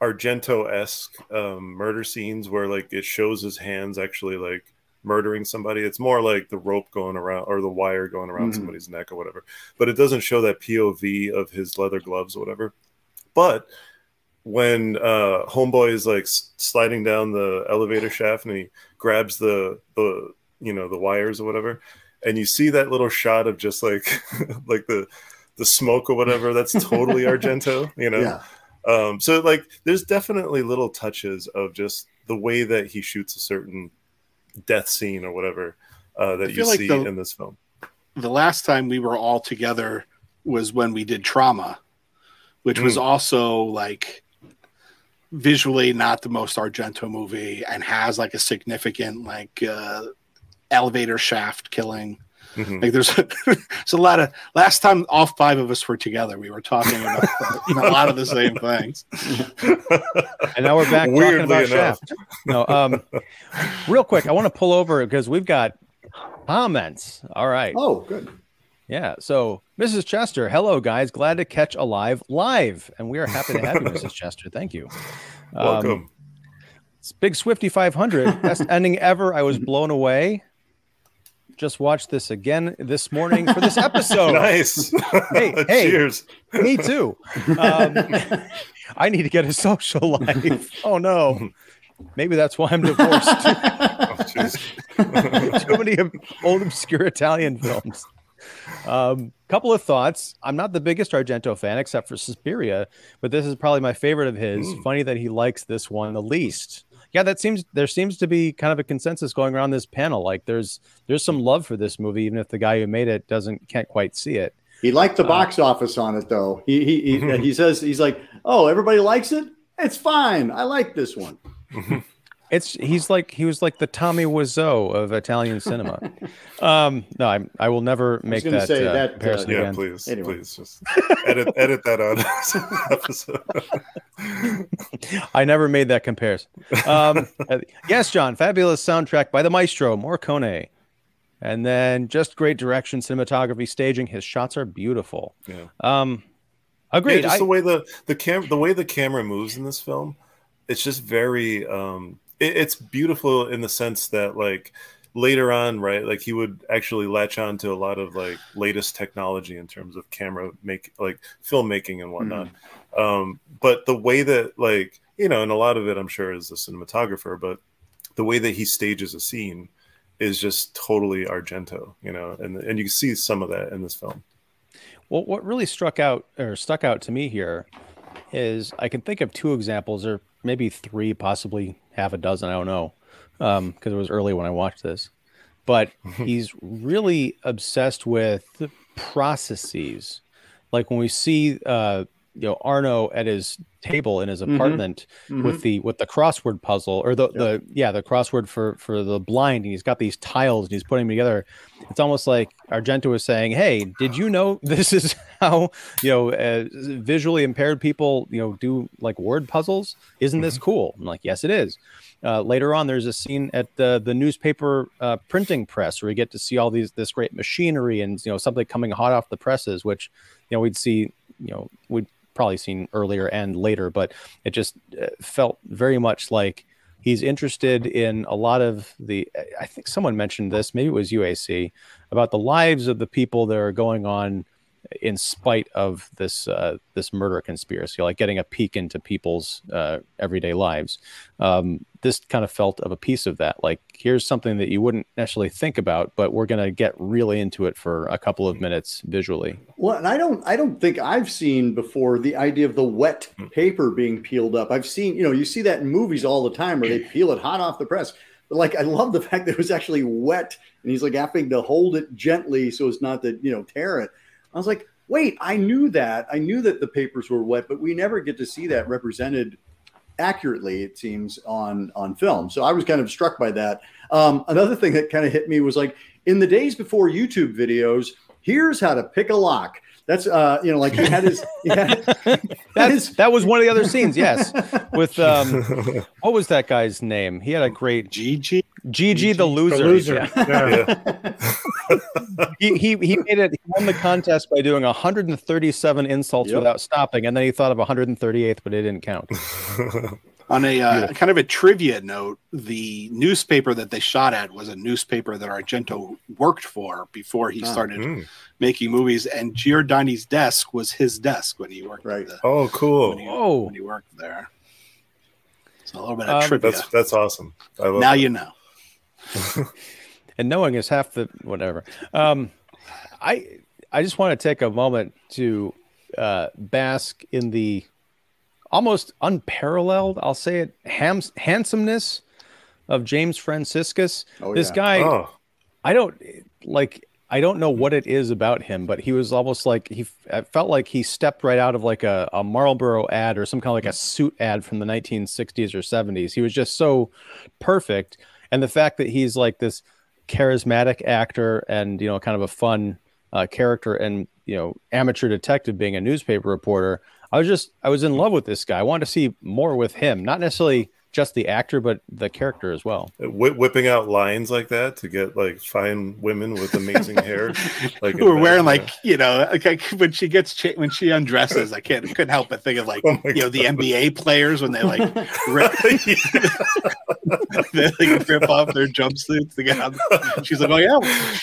Argento esque um, murder scenes where like it shows his hands actually like murdering somebody, it's more like the rope going around or the wire going around Mhm. somebody's neck or whatever. But it doesn't show that POV of his leather gloves or whatever. But when uh homeboy is like sliding down the elevator shaft and he grabs the the you know the wires or whatever and you see that little shot of just like like the the smoke or whatever that's totally argento you know yeah. um so like there's definitely little touches of just the way that he shoots a certain death scene or whatever uh that you like see the- in this film The last time we were all together was when we did trauma, which was Mm. also like visually not the most Argento movie and has like a significant like uh elevator shaft killing. Mhm. Like there's there's a lot of last time all five of us were together, we were talking about a lot of the same things. And now we're back talking about enough. Shaft. No, um, real quick, I want to pull over because we've got comments. All right. Oh, good. Yeah. So, Mrs. Chester, hello, guys. Glad to catch Alive live. Live. And we are happy to have you, Mrs. Chester. Thank you. Um, welcome it's Big Swifty 500. Best ending ever. I was blown away. Just watched this again this morning for this episode. nice Hey, hey. cheers Me too. Um, I need to get a social life. Oh, no. Maybe that's why I'm divorced. Oh, jeez. too many old obscure Italian films. Um, couple of thoughts. I'm not the biggest Argento fan, except for Suspiria, but this is probably my favorite of his. Mm. Funny that he likes this one the least. Yeah, that seems there seems to be kind of a consensus going around this panel. Like there's there's some love for this movie, even if the guy who made it doesn't can't quite see it. He liked the Uh, box office on it, though. He he he, he says he's like, oh, everybody likes it. It's fine. I like this one. It's he's like he was like the Tommy Wiseau of Italian cinema. um, no, I I will never make that, say uh, that, uh, comparison yeah again. please Anyway. please just edit edit that out episode I never made that comparison. Um, uh, yes, John, fabulous soundtrack by the maestro Morricone, and then just great direction, cinematography, staging. His shots are beautiful. Yeah. Um, Yeah, agreed. just I- the way the the cam the way the camera moves in this film, it's just very um it, it's beautiful in the sense that like later on, right? Like he would actually latch on to a lot of like latest technology in terms of camera make like filmmaking and whatnot. Um, but the way that like you know, and a lot of it I'm sure is the cinematographer, but the way that he stages a scene is just totally Argento, you know, and and you can see some of that in this film. Well, what really struck out or stuck out to me here is I can think of two examples, or maybe three, possibly half a dozen. I don't know, because um, it was early when I watched this. But he's really obsessed with processes. Like when we see uh, you know Arno at his table in his mm-hmm. apartment mm-hmm. with the with the crossword puzzle or the yep. the yeah the crossword for for the blind and he's got these tiles and he's putting them together it's almost like argento is saying hey did you know this is how you know uh, visually impaired people you know do like word puzzles isn't this mm-hmm. cool i'm like yes it is uh, later on there's a scene at the the newspaper uh, printing press where we get to see all these this great machinery and you know something coming hot off the presses which you know we'd see you know we'd probably seen earlier and later, but it just uh, felt very much like he's interested in a lot of the. I think someone mentioned this, maybe it was UAC, about the lives of the people that are going on in spite of this uh, this murder conspiracy, like getting a peek into people's uh, everyday lives. Um, this kind of felt of a piece of that. Like here's something that you wouldn't necessarily think about, but we're going to get really into it for a couple of minutes visually. Well, and I don't I don't think I've seen before the idea of the wet paper being peeled up. I've seen you know you see that in movies all the time where they peel it hot off the press. But like I love the fact that it was actually wet and he's like having to hold it gently so it's not to you know tear it. I was like, wait, I knew that. I knew that the papers were wet, but we never get to see that represented accurately, it seems, on on film. So I was kind of struck by that. Um, another thing that kind of hit me was like in the days before YouTube videos, here's how to pick a lock. That's uh, you know, like he had his. He had, that, that was one of the other scenes. Yes, with um, what was that guy's name? He had a great Gigi. Gigi the loser. The loser. Yeah. yeah. he, he he made it. He won the contest by doing 137 insults yep. without stopping, and then he thought of 138th, but it didn't count. On a uh, kind of a trivia note, the newspaper that they shot at was a newspaper that Argento worked for before he ah, started mm. making movies, and Giordani's desk was his desk when he worked. Right. The, oh, cool. When he, oh, when he worked there. So a little bit of um, trivia. That's that's awesome. now that. you know. and knowing is half the whatever. Um, I I just want to take a moment to uh, bask in the almost unparalleled, I'll say it, ham- handsomeness of James Franciscus. Oh, this yeah. guy, oh. I don't like. I don't know what it is about him, but he was almost like he felt like he stepped right out of like a, a Marlboro ad or some kind of like a suit ad from the 1960s or 70s. He was just so perfect. And the fact that he's like this charismatic actor and, you know, kind of a fun uh, character and, you know, amateur detective being a newspaper reporter, I was just I was in love with this guy. I wanted to see more with him, not necessarily just the actor, but the character as well. Wh- whipping out lines like that to get like fine women with amazing hair, like who are wearing like you know, like when she gets cha- when she undresses, I can't couldn't help but think of like oh you know the NBA players when they like rip, they like, rip off their jumpsuits to get out. She's like, oh yeah,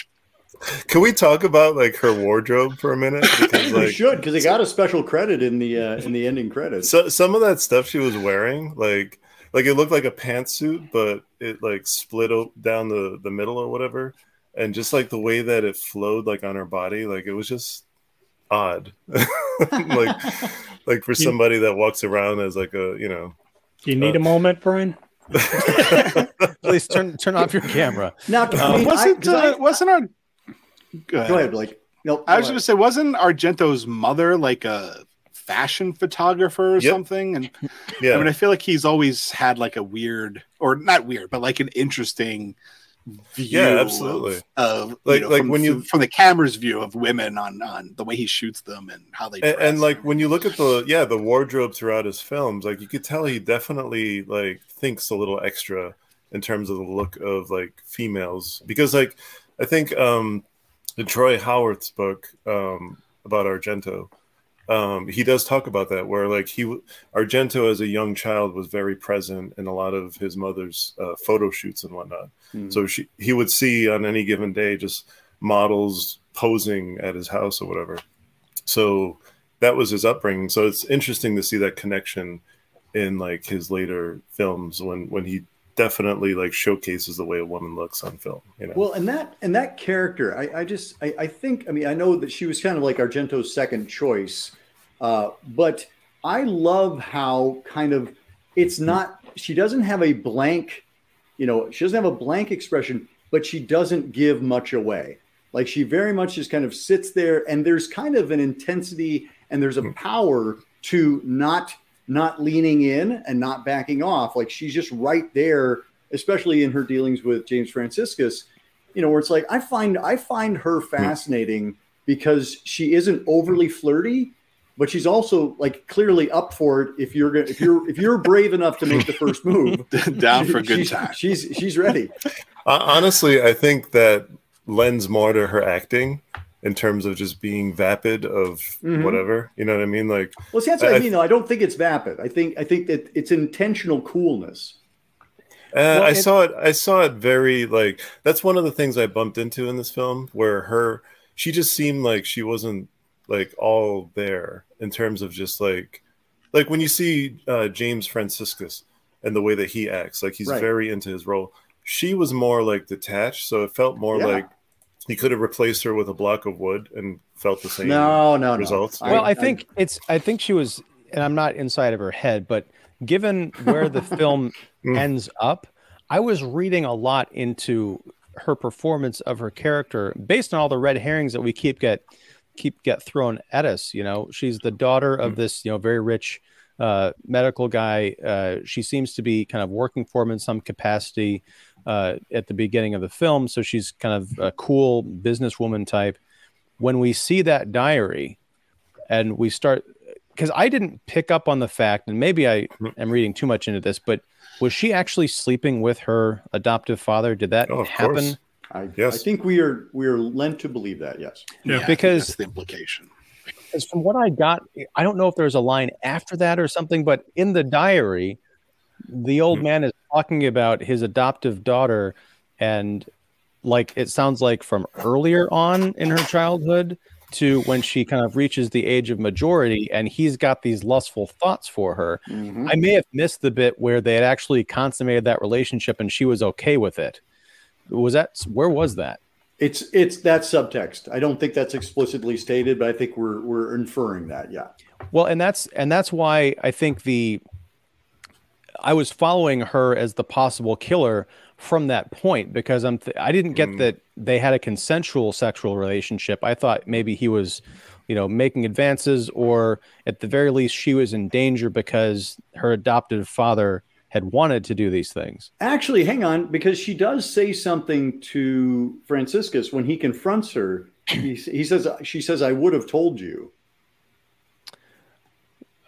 can we talk about like her wardrobe for a minute? Because like, we should because it got a special credit in the uh, in the ending credits. So some of that stuff she was wearing, like like it looked like a pantsuit, but it like split down the the middle or whatever, and just like the way that it flowed like on her body, like it was just odd. like like for somebody that walks around as like a you know. Do you need uh, a moment, Brian? Please turn turn off your camera. Now, um, wasn't I, uh, wasn't our Go ahead. Go ahead Blake. Nope, I was going to say, wasn't Argento's mother like a fashion photographer or yep. something? And yeah, I mean, I feel like he's always had like a weird, or not weird, but like an interesting view. Yeah, absolutely. Of, of like, know, like from, when you from the camera's view of women on on the way he shoots them and how they. And, and, like when you look at the yeah the wardrobe throughout his films, like you could tell he definitely like thinks a little extra in terms of the look of like females because like I think um the Troy Howarth's book um, about Argento, um, he does talk about that, where like he Argento as a young child was very present in a lot of his mother's uh, photo shoots and whatnot. Mm. So she he would see on any given day just models posing at his house or whatever. So that was his upbringing. So it's interesting to see that connection in like his later films when when he definitely like showcases the way a woman looks on film. You know. Well, and that and that character, I, I just I, I think I mean I know that she was kind of like Argento's second choice, uh, but I love how kind of it's not she doesn't have a blank, you know, she doesn't have a blank expression, but she doesn't give much away. Like she very much just kind of sits there, and there's kind of an intensity and there's a Hmm. power to not not leaning in and not backing off. Like she's just right there, especially in her dealings with James Franciscus. You know, where it's like I find I find her fascinating because she isn't overly flirty, but she's also like clearly up for it. If you're gonna if you're if you're brave enough to make the first move, Down for good she's, time. She's she's ready. Uh, honestly, I think that lends more to her acting in terms of just being vapid of Mhm. whatever. You know what I mean? Like, Well, see, that's what I, I- mean. Though I don't think it's vapid. I think I think that it's intentional coolness. uh, I it- saw it. I saw it very like. That's one of the things I bumped into in this film, where her she just seemed like she wasn't like all there in terms of just like like when you see uh, James Franciscus and the way that he acts, like he's Right. very into his role. She was more like detached, so it felt more Yeah. like he could have replaced her with a block of wood and felt the same. No, no, no. results. well, I, think it's. I think she was, and I'm not inside of her head, but given where the film Mm. ends up, I was reading a lot into her performance of her character based on all the red herrings that we keep get keep get thrown at us. You know, she's the daughter of this, you know, very rich uh, medical guy. Uh, she seems to be kind of working for him in some capacity uh, at the beginning of the film, so she's kind of a cool businesswoman type. When we see that diary, and we start because I didn't pick up on the fact, and maybe I am reading too much into this, but was she actually sleeping with her adoptive father? Did that Oh, happen? course. I, Yes. I think we are we are lent to believe that. Yes. Yeah. I Because- that's the implication. Because from what I got, I don't know if there's a line after that or something, but in the diary, the old Hmm. man is talking about his adoptive daughter, and like it sounds like from earlier on in her childhood to when she kind of reaches the age of majority, and he's got these lustful thoughts for her. Mhm. I may have missed the bit where they had actually consummated that relationship and she was okay with it. Was that where was that? It's it's that subtext. I don't think that's explicitly stated, but I think we're we're inferring that. Yeah. Well, and that's and that's why I think the I was following her as the possible killer from that point because I'm th- I didn't get Mm. that they had a consensual sexual relationship. I thought maybe he was, you know, making advances or at the very least she was in danger because her adoptive father had wanted to do these things. Actually, hang on, because she does say something to Franciscus when he confronts her. He, he says she says, "I would have told you."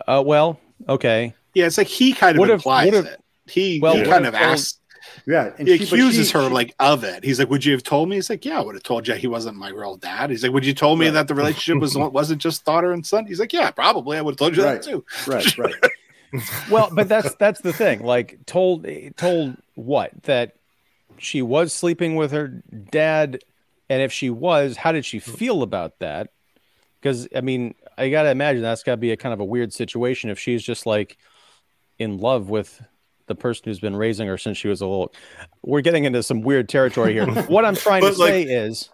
Uh, well, okay. Yeah, it's like he kind of Would've- implies would've- it. He, well, he would've kind of told- asks. Yeah, and He she- accuses she- her she- like of it. He's like, "Would you have told me?" He's like, "Yeah, I would have told you he wasn't my real dad." He's like, "Would you told me Right. that the relationship was wasn't just daughter and son?" He's like, "Yeah, probably. I would have told you Right. that too." right, right. well but that's that's the thing like told told what that she was sleeping with her dad and if she was how did she feel about that because i mean i gotta imagine that's gotta be a kind of a weird situation if she's just like in love with the person who's been raising her since she was a little we're getting into some weird territory here what i'm trying to like- say is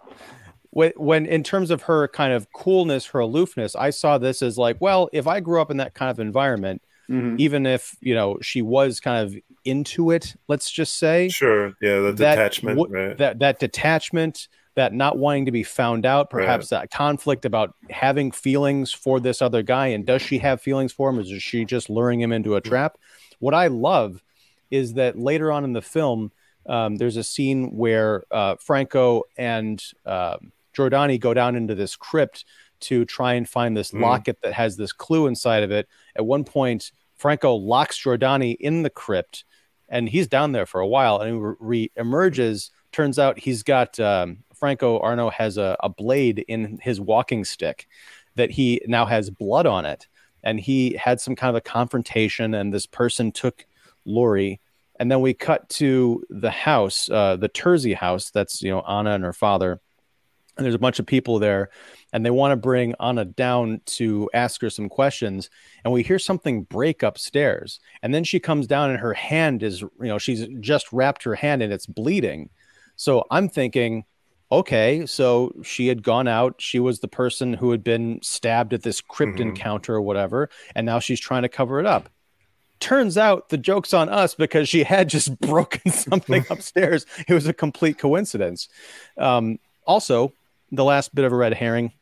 when, when in terms of her kind of coolness her aloofness i saw this as like well if i grew up in that kind of environment Mhm. even if you know she was kind of into it let's just say Sure. Yeah, the that detachment, w- right? that that detachment that not wanting to be found out perhaps that conflict about having feelings for this other guy and does she have feelings for him or is she just luring him into a trap what i love is that later on in the film um, there's a scene where uh, franco and um Giordani go down into this crypt to try and find this Mm. locket that has this clue inside of it. At one point, Franco locks Giordani in the crypt, and he's down there for a while. And he re- emerges. Turns out he's got um, Franco Arno has a, a blade in his walking stick that he now has blood on it, and he had some kind of a confrontation. And this person took Lori. And then we cut to the house, uh, the Terzi house. That's you know Anna and her father and there's a bunch of people there and they want to bring Anna down to ask her some questions and we hear something break upstairs and then she comes down and her hand is you know she's just wrapped her hand and it's bleeding so I'm thinking okay so she had gone out. She was the person who had been stabbed at this crypt Mhm. encounter or whatever and now she's trying to cover it up. Turns out the joke's on us because she had just broken something upstairs. It was a complete coincidence. Um, also the last bit of a red herring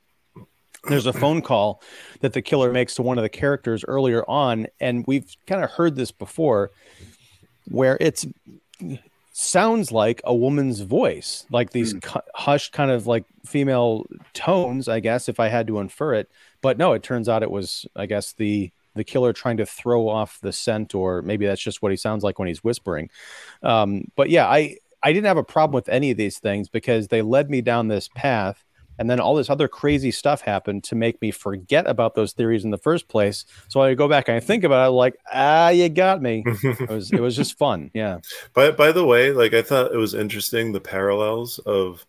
there's a phone call that the killer makes to one of the characters earlier on and we've kind of heard this before where it's sounds like a woman's voice like these cu- hushed kind of like female tones i guess if i had to infer it. But no it turns out it was i guess the the killer trying to throw off the scent or maybe that's just what he sounds like when he's whispering. Um, but yeah i i didn't have a problem with any of these things because they led me down this path and then all this other crazy stuff happened to make me forget about those theories in the first place so i go back and i think about it like ah you got me it was it was just fun yeah By by the way, like I thought it was interesting the parallels of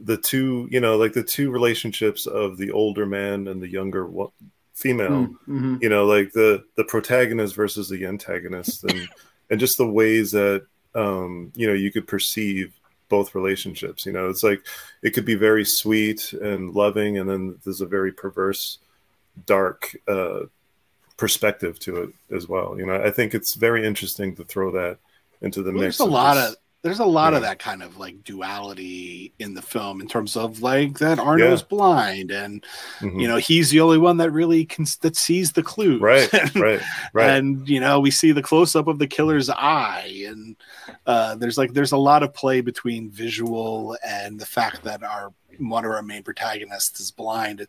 the two, you know, like the two relationships of the older man and the younger wo- female. Mhm. You know, like the the protagonist versus the antagonist, and and just the ways that um, you know you could perceive both relationships. You know, it's like it could be very sweet and loving, and then there's a very perverse, dark uh, perspective to it as well. You know, I think it's very interesting to throw that into the Well, mix. there's a lot this- of there's a lot of that kind of like duality in the film in terms of like that Arno's blind and Mhm. you know he's the only one that really can that sees the clues right, right, right. and you know we see the close up of the killer's eye and uh, there's like there's a lot of play between visual and the fact that our one of our main protagonists is blind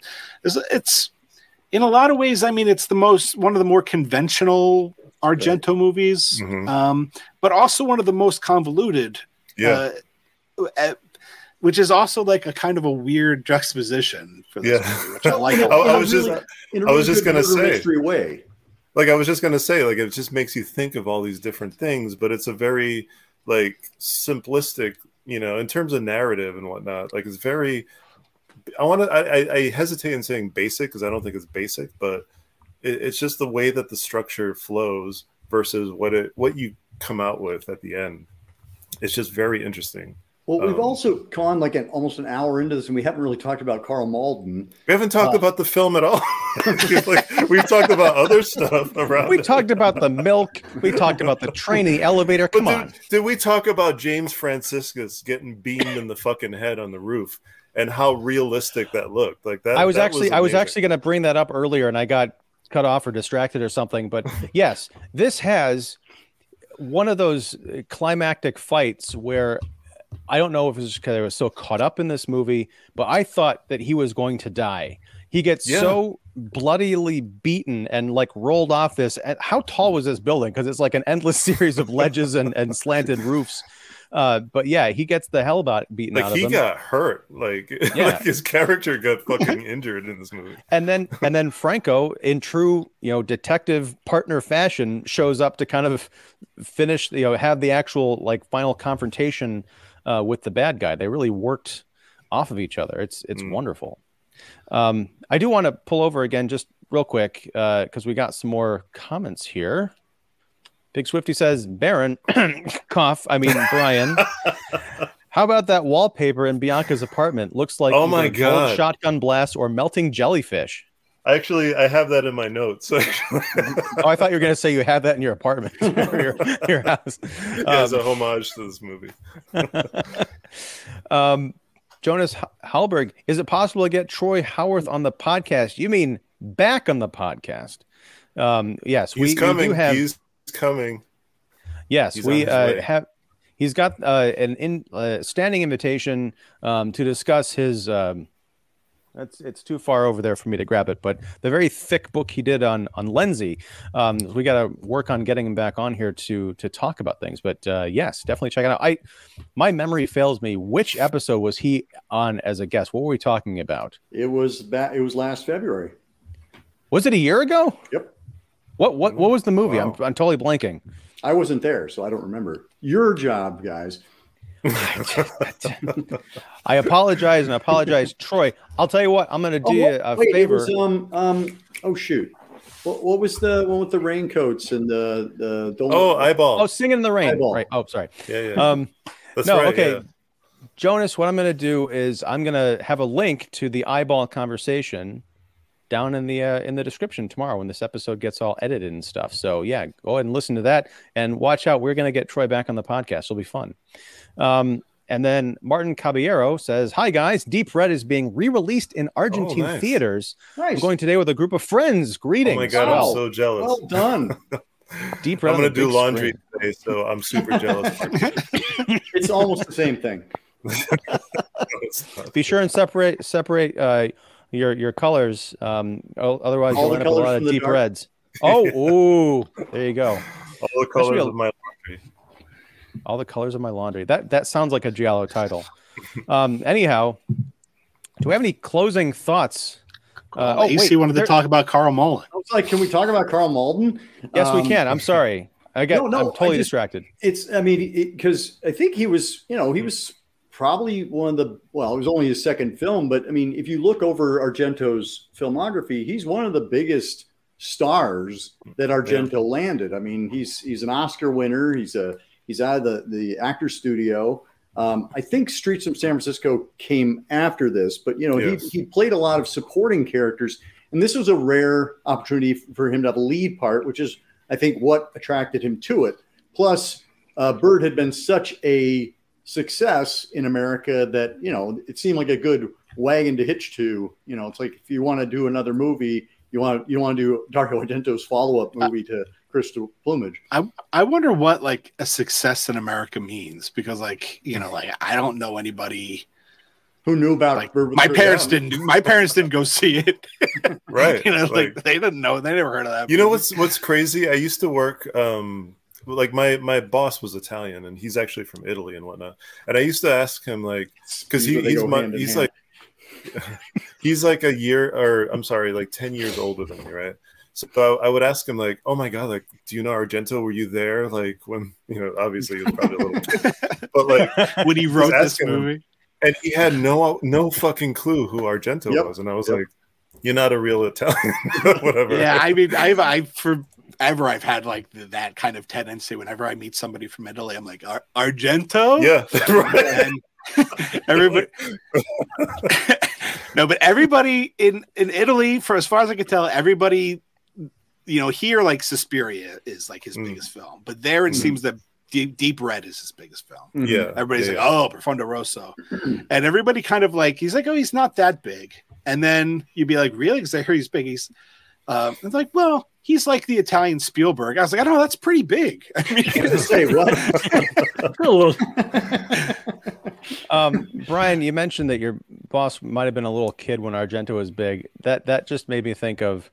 it's, it's in a lot of ways i mean it's the most one of the more conventional argento movies Mhm. um, but also one of the most convoluted yeah, uh, which is also like a kind of a weird juxtaposition for this Yeah. movie, which I like. a I- lot. I was just- Really- in a I was just gonna say. mystery way. like I was just gonna say, like it just makes you think of all these different things, but it's a very like simplistic, you know, in terms of narrative and whatnot. Like it's very. I want to. I, I- I hesitate in saying basic because I don't think it's basic, but it, it's just the way that the structure flows versus what it what you come out with at the end. It's just very interesting. Well, we've Um, also gone like an, almost an hour into this, and we haven't really talked about Karl Malden. We haven't talked Uh, about the film at all. like, we've talked about other stuff around. we it. talked about the milk we talked about the train the elevator come did, on did we talk about James Franciscus getting beamed in the fucking head on the roof and how realistic that looked? Like that. I was that actually I was actually going to bring that up earlier, and I got cut off or distracted or something. But yes, this has one of those climactic fights where I don't know if it's because I was so caught up in this movie, but I thought that he was going to die. He gets Yeah. so bloodily beaten and like rolled off this. And how tall was this building? Because it's like an endless series of ledges and, and slanted roofs. Uh, but yeah, he gets the hell about beaten like out of he him. got hurt. Like, Yeah. like his character got fucking injured in this movie. and then and then Franco, in true you know detective partner fashion, shows up to kind of finish you know have the actual like final confrontation uh, with the bad guy. They really worked off of each other. It's it's Mm. wonderful. Um, I do want to pull over again just real quick because we got some more comments here. Big Swifty says, Baron, cough. I mean, Brian. How about that wallpaper in Bianca's apartment? Looks like Oh my a God. shotgun blast or melting jellyfish. I actually, I have that in my notes. Oh, I thought you were going to say you have that in your apartment or your, your house. as Um, a homage to this movie. um, Jonas Halberg, is it possible to get Troy Howarth on the podcast? You mean back on the podcast? Um, yes, He's we, we coming. do have. He's coming. Yes, He's we uh, have. He's got uh, an in uh, standing invitation um, to discuss his. Um, that's it's too far over there for me to grab it, but the very thick book he did on on Lenzi. Um, we got to work on getting him back on here to to talk about things. But uh, yes, definitely check it out. I my memory fails me. Which episode was he on as a guest? What were we talking about? It was back. It was last February. Was it a year ago? Yep. What what what was the movie? Wow. I'm I'm totally blanking. I wasn't there, so I don't remember. Your job, guys. I apologize and apologize, Troy. I'll tell you what. I'm going to do you a wait, favor. was, um, um, oh shoot, what, what was the one with the raincoats and the the don't Oh, eyeball. oh, singing in the rain. Eyeball. Right. Oh, sorry. yeah, yeah. Um, That's no, right. okay. yeah. Jonas, what I'm going to do is I'm going to have a link to the eyeball conversation down in the uh, in the description tomorrow when this episode gets all edited and stuff. So yeah, go ahead and listen to that and watch out. We're going to get Troy back on the podcast. It'll be fun. Um, and then Martin Caballero says, "Hi guys, Deep Red is being re-released in Argentine nice. theaters. nice. I'm going today with a group of friends. Greetings. Oh my god, Wow. I'm so jealous. well done. Deep Red. I'm gonna do laundry screen. today, so I'm super jealous. it's almost the same thing. It's not. Be sure and separate separate uh, your your colors. Um, otherwise, All you'll the end up a colors lot of deep dark. reds. Oh, ooh, there you go. All the That should be colors a- of my laundry. All the colors of my laundry. That that sounds like a Giallo title. Um, anyhow, do we have any closing thoughts? Uh, oh, AC wait, wanted there- to talk about Karl Malden. I was like, can we talk about Karl Malden? Yes, we Um, can. I'm sorry. I got. No, no, I'm totally just- distracted. It's, I mean, because I think he was, you know, he was probably one of the, well, it was only his second film, but I mean, if you look over Argento's filmography, he's one of the biggest stars that Argento landed. I mean, he's he's an Oscar winner. He's a he's out of the the actor studio. Um, I think Streets of San Francisco came after this, but you know, Yes. he he played a lot of supporting characters, and this was a rare opportunity for him to have a lead part, which is I think what attracted him to it. Plus, uh, Bird had been such a success in America that you know it seemed like a good wagon to hitch to. You know, it's like if you want to do another movie, you want you want to do Dario Argento's follow up movie to Crystal Plumage. I I wonder what like a success in America means because like you know like I don't know anybody Who knew about like Bird my parents Down? didn't my parents didn't go see it Right. you know like, like- they didn't know they never heard of that You know what's what's crazy? I used to work um like my my boss was Italian and he's actually from Italy and whatnot. And I used to ask him like because he, he's my, he's hand. like he's like a year or I'm sorry, like ten years older than me, right? So I, I would ask him like, "Oh my god, like, do you know Argento? Were you there? Like when you know, obviously he was probably a little, kid. but like, when he wrote this asking him. movie and he had no no fucking clue who Argento Yep. was, and I was Yep. like, "You're not a real Italian, whatever." yeah I mean I've I forever I've had like th- that kind of tendency whenever I meet somebody from Italy I'm like Ar- Argento yeah, right. and everybody no but everybody in in italy for as far as i can tell everybody you know here like suspiria is like his Mm. biggest film but there it Mm. seems that deep, deep red is his biggest film Mhm. Yeah, everybody's yeah, like oh profondo rosso and everybody kind of like he's like oh he's not that big and then you'd be like really because i hear he's big he's uh, it's like well he's like the italian spielberg i was like i don't know that's pretty big i mean I was gonna say what? Um, Brian, you mentioned that your boss might have been a little kid when Argento was big. That that just made me think of,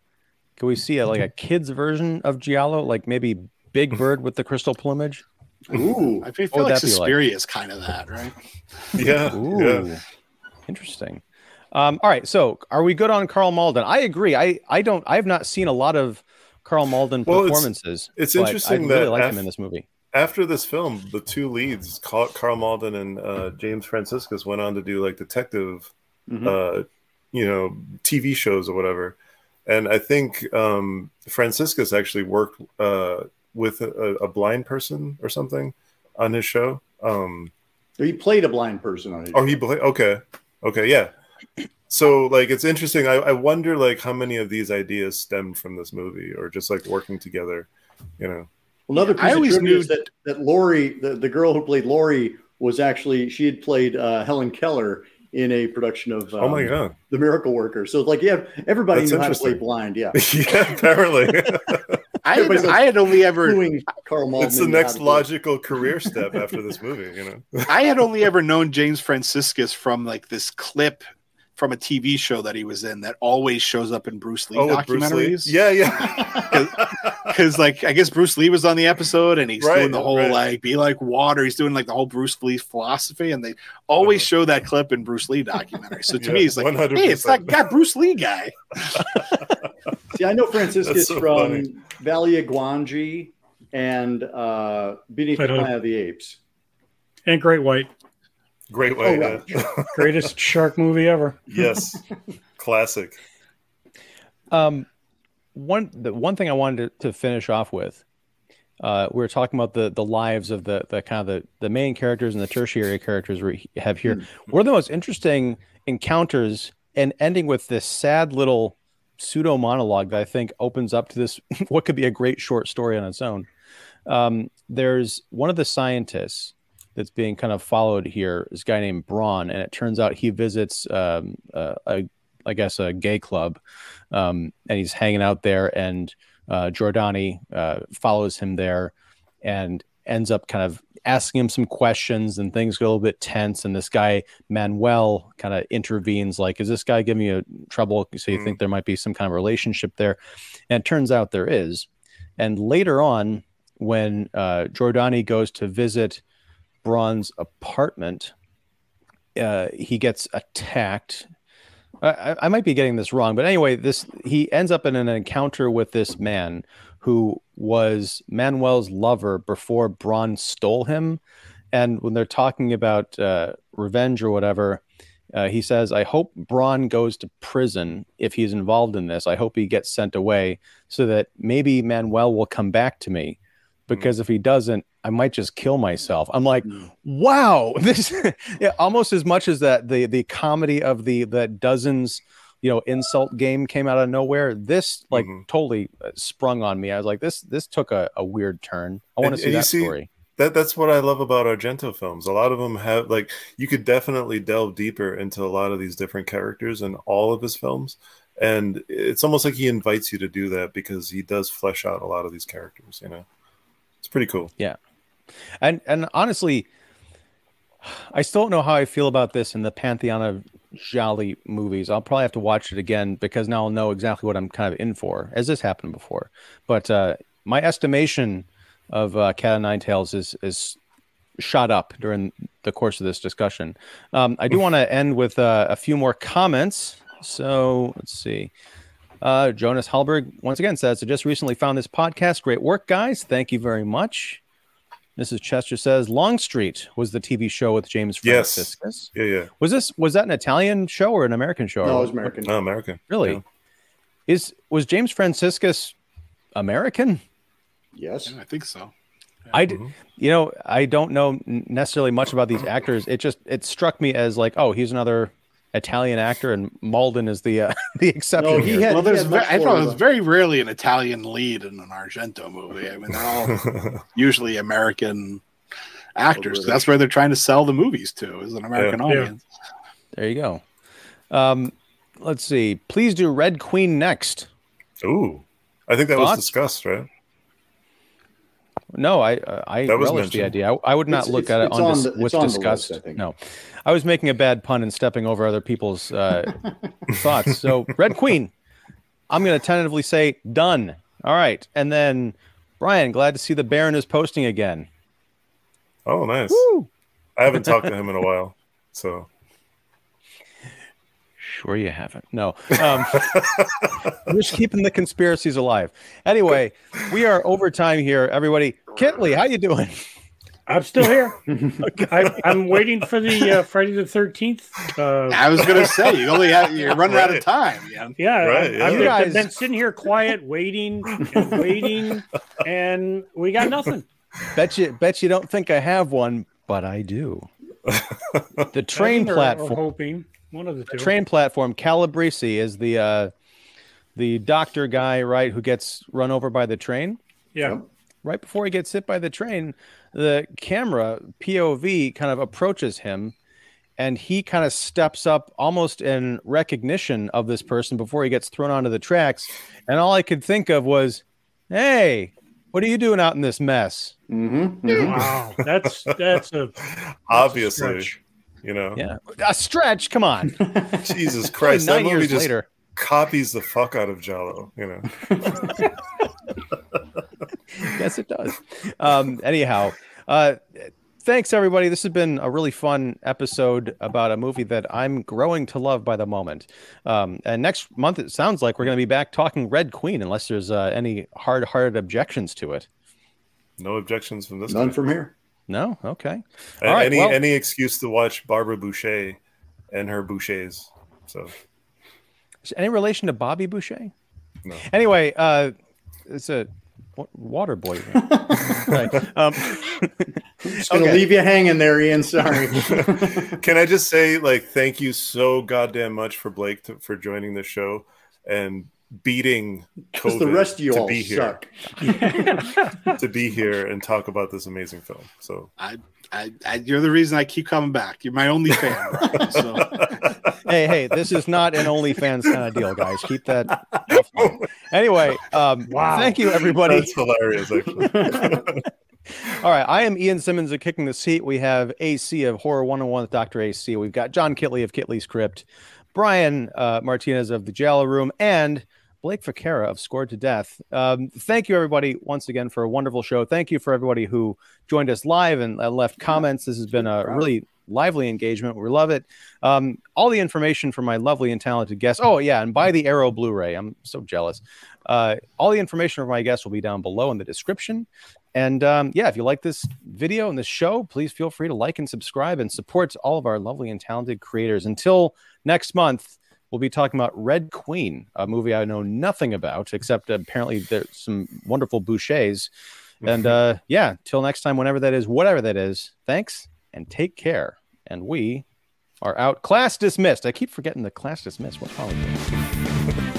can we see a, like a kid's version of Giallo, like maybe Big Bird with the crystal plumage? Ooh, i feel would like that be like? suspiria is kind of that right yeah, Ooh, yeah. interesting. Um, all right, so are we good on Karl Malden? I agree. I I don't. I have not seen a lot of Karl Malden Well, performances. it's but interesting I really that like af- him in this movie. After this film, the two leads, Karl, Karl Malden and uh, James Franciscus, went on to do like detective, Mhm. uh, you know, TV shows or whatever. And I think um, Franciscus actually worked uh, with a, a blind person or something on his show. Um, he played a blind person on it. Oh, he bla- okay, okay, yeah. So like, it's interesting. I, I wonder like how many of these ideas stemmed from this movie, or just like working together. You know, Another piece I of always trivia knew- is that that Lori, the, the girl who played Lori, was actually she had played uh, Helen Keller in a production of um, oh my god, The Miracle Worker. So like, yeah, everybody That's knew how to play blind. Yeah, yeah, apparently I had, like, I had only ever doing Karl Malden. it's the next to it. logical career step after this movie. You know, I had only ever known James Franciscus from like this clip from a TV show that he was in that always shows up in Bruce Lee oh, with Bruce Lee, documentaries. yeah, yeah, because like I guess Bruce Lee was on the episode and he's Right, doing the whole right. like be like water. He's doing like the whole Bruce Lee philosophy, and they always Uh-huh. show that clip in Bruce Lee documentaries. So to Yeah, me, it's like, 100%. hey, it's that guy Bruce Lee guy. See, I know Franciscus That's so from funny. Valley of Gwangi and uh, Beneath the Planet Planet of the Apes. and Great White. Great way. Oh, yeah. Greatest shark movie ever. yes. Classic. Um, one the one thing I wanted to, to finish off with, uh, we were talking about the the lives of the the kind of the, the main characters and the tertiary characters we have here. One of the most interesting encounters and ending with this sad little pseudo monologue that I think opens up to this what could be a great short story on its own. Um, there's one of the scientists that's being kind of followed here is a guy named Braun, and it turns out he visits um, uh, a I guess a gay club, um, and he's hanging out there, and uh, Giordani uh, follows him there, and ends up kind of asking him some questions, and things get a little bit tense, and this guy Manuel kind of intervenes, like, "Is this guy giving you trouble?" So you Mhm. think there might be some kind of relationship there, and it turns out there is, and later on, when uh, Giordani goes to visit Braun's apartment, uh, he gets attacked. I, I- might be getting this wrong, but anyway, this he ends up in an encounter with this man who was Manuel's lover before Braun stole him. And when they're talking about uh, revenge or whatever, uh, he says, "I hope Braun goes to prison if he's involved in this. I hope he gets sent away so that maybe Manuel will come back to me." Because if he doesn't, I might just kill myself. I'm like, wow, this yeah, almost as much as that the the comedy of the the dozens, you know, insult game came out of nowhere. This like Mhm. totally uh, sprung on me. I was like, this this took a, a weird turn. I want to see that see- story. That that's what I love about Argento films. A lot of them have like you could definitely delve deeper into a lot of these different characters in all of his films. And it's almost like he invites you to do that because he does flesh out a lot of these characters, you know. It's pretty cool. And and honestly, I still don't know how I feel about this in the pantheon of Giallo movies. I'll probably have to watch it again because now I'll know exactly what I'm kind of in for, as this happened before. But uh, my estimation of uh, Cat of Nine Tails is is shot up during the course of this discussion. Um, I do want to end with uh, a few more comments. So let's see. Uh, Jonas Hallberg once again says, I just recently found this podcast. Great work, guys. Thank you very much. Mrs. Chester says Longstreet was the TV show with James Yes. Franciscus. Yeah, yeah. Was this was that an Italian show or an American show? No, it was American. No, American. Really? Yeah. Is was James Franciscus American? Yes. Yeah, I think so. I d- Mhm. you know I don't know necessarily much about these actors. It just it struck me as like oh he's another Italian actor and Malden is the uh, the exception. No, he had- well, there's had ve- I thought it was very rarely an Italian lead in an Argento movie. I mean, they're all usually American actors. That's where they're trying to sell the movies to, is an American Yeah. audience. there you go. Um, let's see. Please do Red Queen next. Ooh. I think that was discussed, right? No, I uh, I That was relish the idea. I, I would not It's- look it's- at it it's on, on dis- the- it's with on list, disgust. I think. No, I was making a bad pun and stepping over other people's uh, thoughts. So Red Queen, I'm going to tentatively say done. All right, and then Brian, glad to see the Baron is posting again. Oh, nice. Woo! I haven't talked to him in a while. So Sure, you haven't. No, um, just keeping the conspiracies alive. Anyway, we are overtime here, everybody. Kitley, how you doing? I'm still here. I, I'm waiting for the uh, Friday the Thirteenth. Uh, I was gonna say you only have, you're running out of time. Yeah. yeah, Right, I, yeah. I've You been- guys- been sitting here quiet, waiting and waiting, and we got nothing. Bet you, bet you don't think I have one, but I do. The train Or- or platform. hoping one of the two. train platform Calabresi is the uh the doctor guy right who gets run over by the train yeah, right before he gets hit by the train the camera pov kind of approaches him and he kind of steps up almost in recognition of this person before he gets thrown onto the tracks and all i could think of was hey what are you doing out in this mess Mm-hmm. wow, that's that's a obviously, stretch. you know, yeah a stretch come on Jesus Only Christ, that nine movie years just later copies the fuck out of Giallo. You know, yes, it does. Um, anyhow, uh, thanks everybody. This has been a really fun episode about a movie that I'm growing to love by the moment. Um, and next month, it sounds like we're going to be back talking Red Queen, unless there's uh, any hard-hearted objections to it. no objections from this. None guy. from here. No. Okay. A- All right, any well- any excuse to watch Barbara Bouchet and her Bouchers. So Is any relation to Bobby Boucher? No. Anyway, uh, it's a wa- water boy. right. Um, Just gonna Okay. leave you hanging there, Ian. Sorry. Can I just say, like, thank you so goddamn much for Blake to, for joining the show and beating Because COVID the rest of you to all be here, to be here and talk about this amazing film. So I, I, I, you're the reason I keep coming back. You're my only fan. Brian, so hey, hey, this is not an OnlyFans kind of deal, guys. Keep that. Anyway, um, Wow. Thank you, everybody. that's hilarious, actually. All right, I am Ian Simmons of Kicking the Seat. We have AC of Horror 101 with Dr. AC. We've got John Kitley of Kitley's Crypt, Brian uh, Martinez of the Giallo Room, and Blake Vaquera of Scored to Death. Um, thank you, everybody, once again for a wonderful show. Thank you for everybody who joined us live and left comments. This has been a really lively engagement. We love it. Um, all the information from my lovely and talented guests. Oh, yeah, and buy the Arrow Blu ray. I'm so jealous. Uh, all the information from my guests will be down below in the description. And um, yeah, if you like this video and this show, please feel free to like and subscribe and support all of our lovely and talented creators. Until next month, we'll be talking about Red Queen, a movie I know nothing about, except apparently there's some wonderful bouchers. And uh, yeah, till next time, whenever that is, whatever that is, thanks and take care. And we are out. Class dismissed. I keep forgetting the class dismissed. What's wrong with me?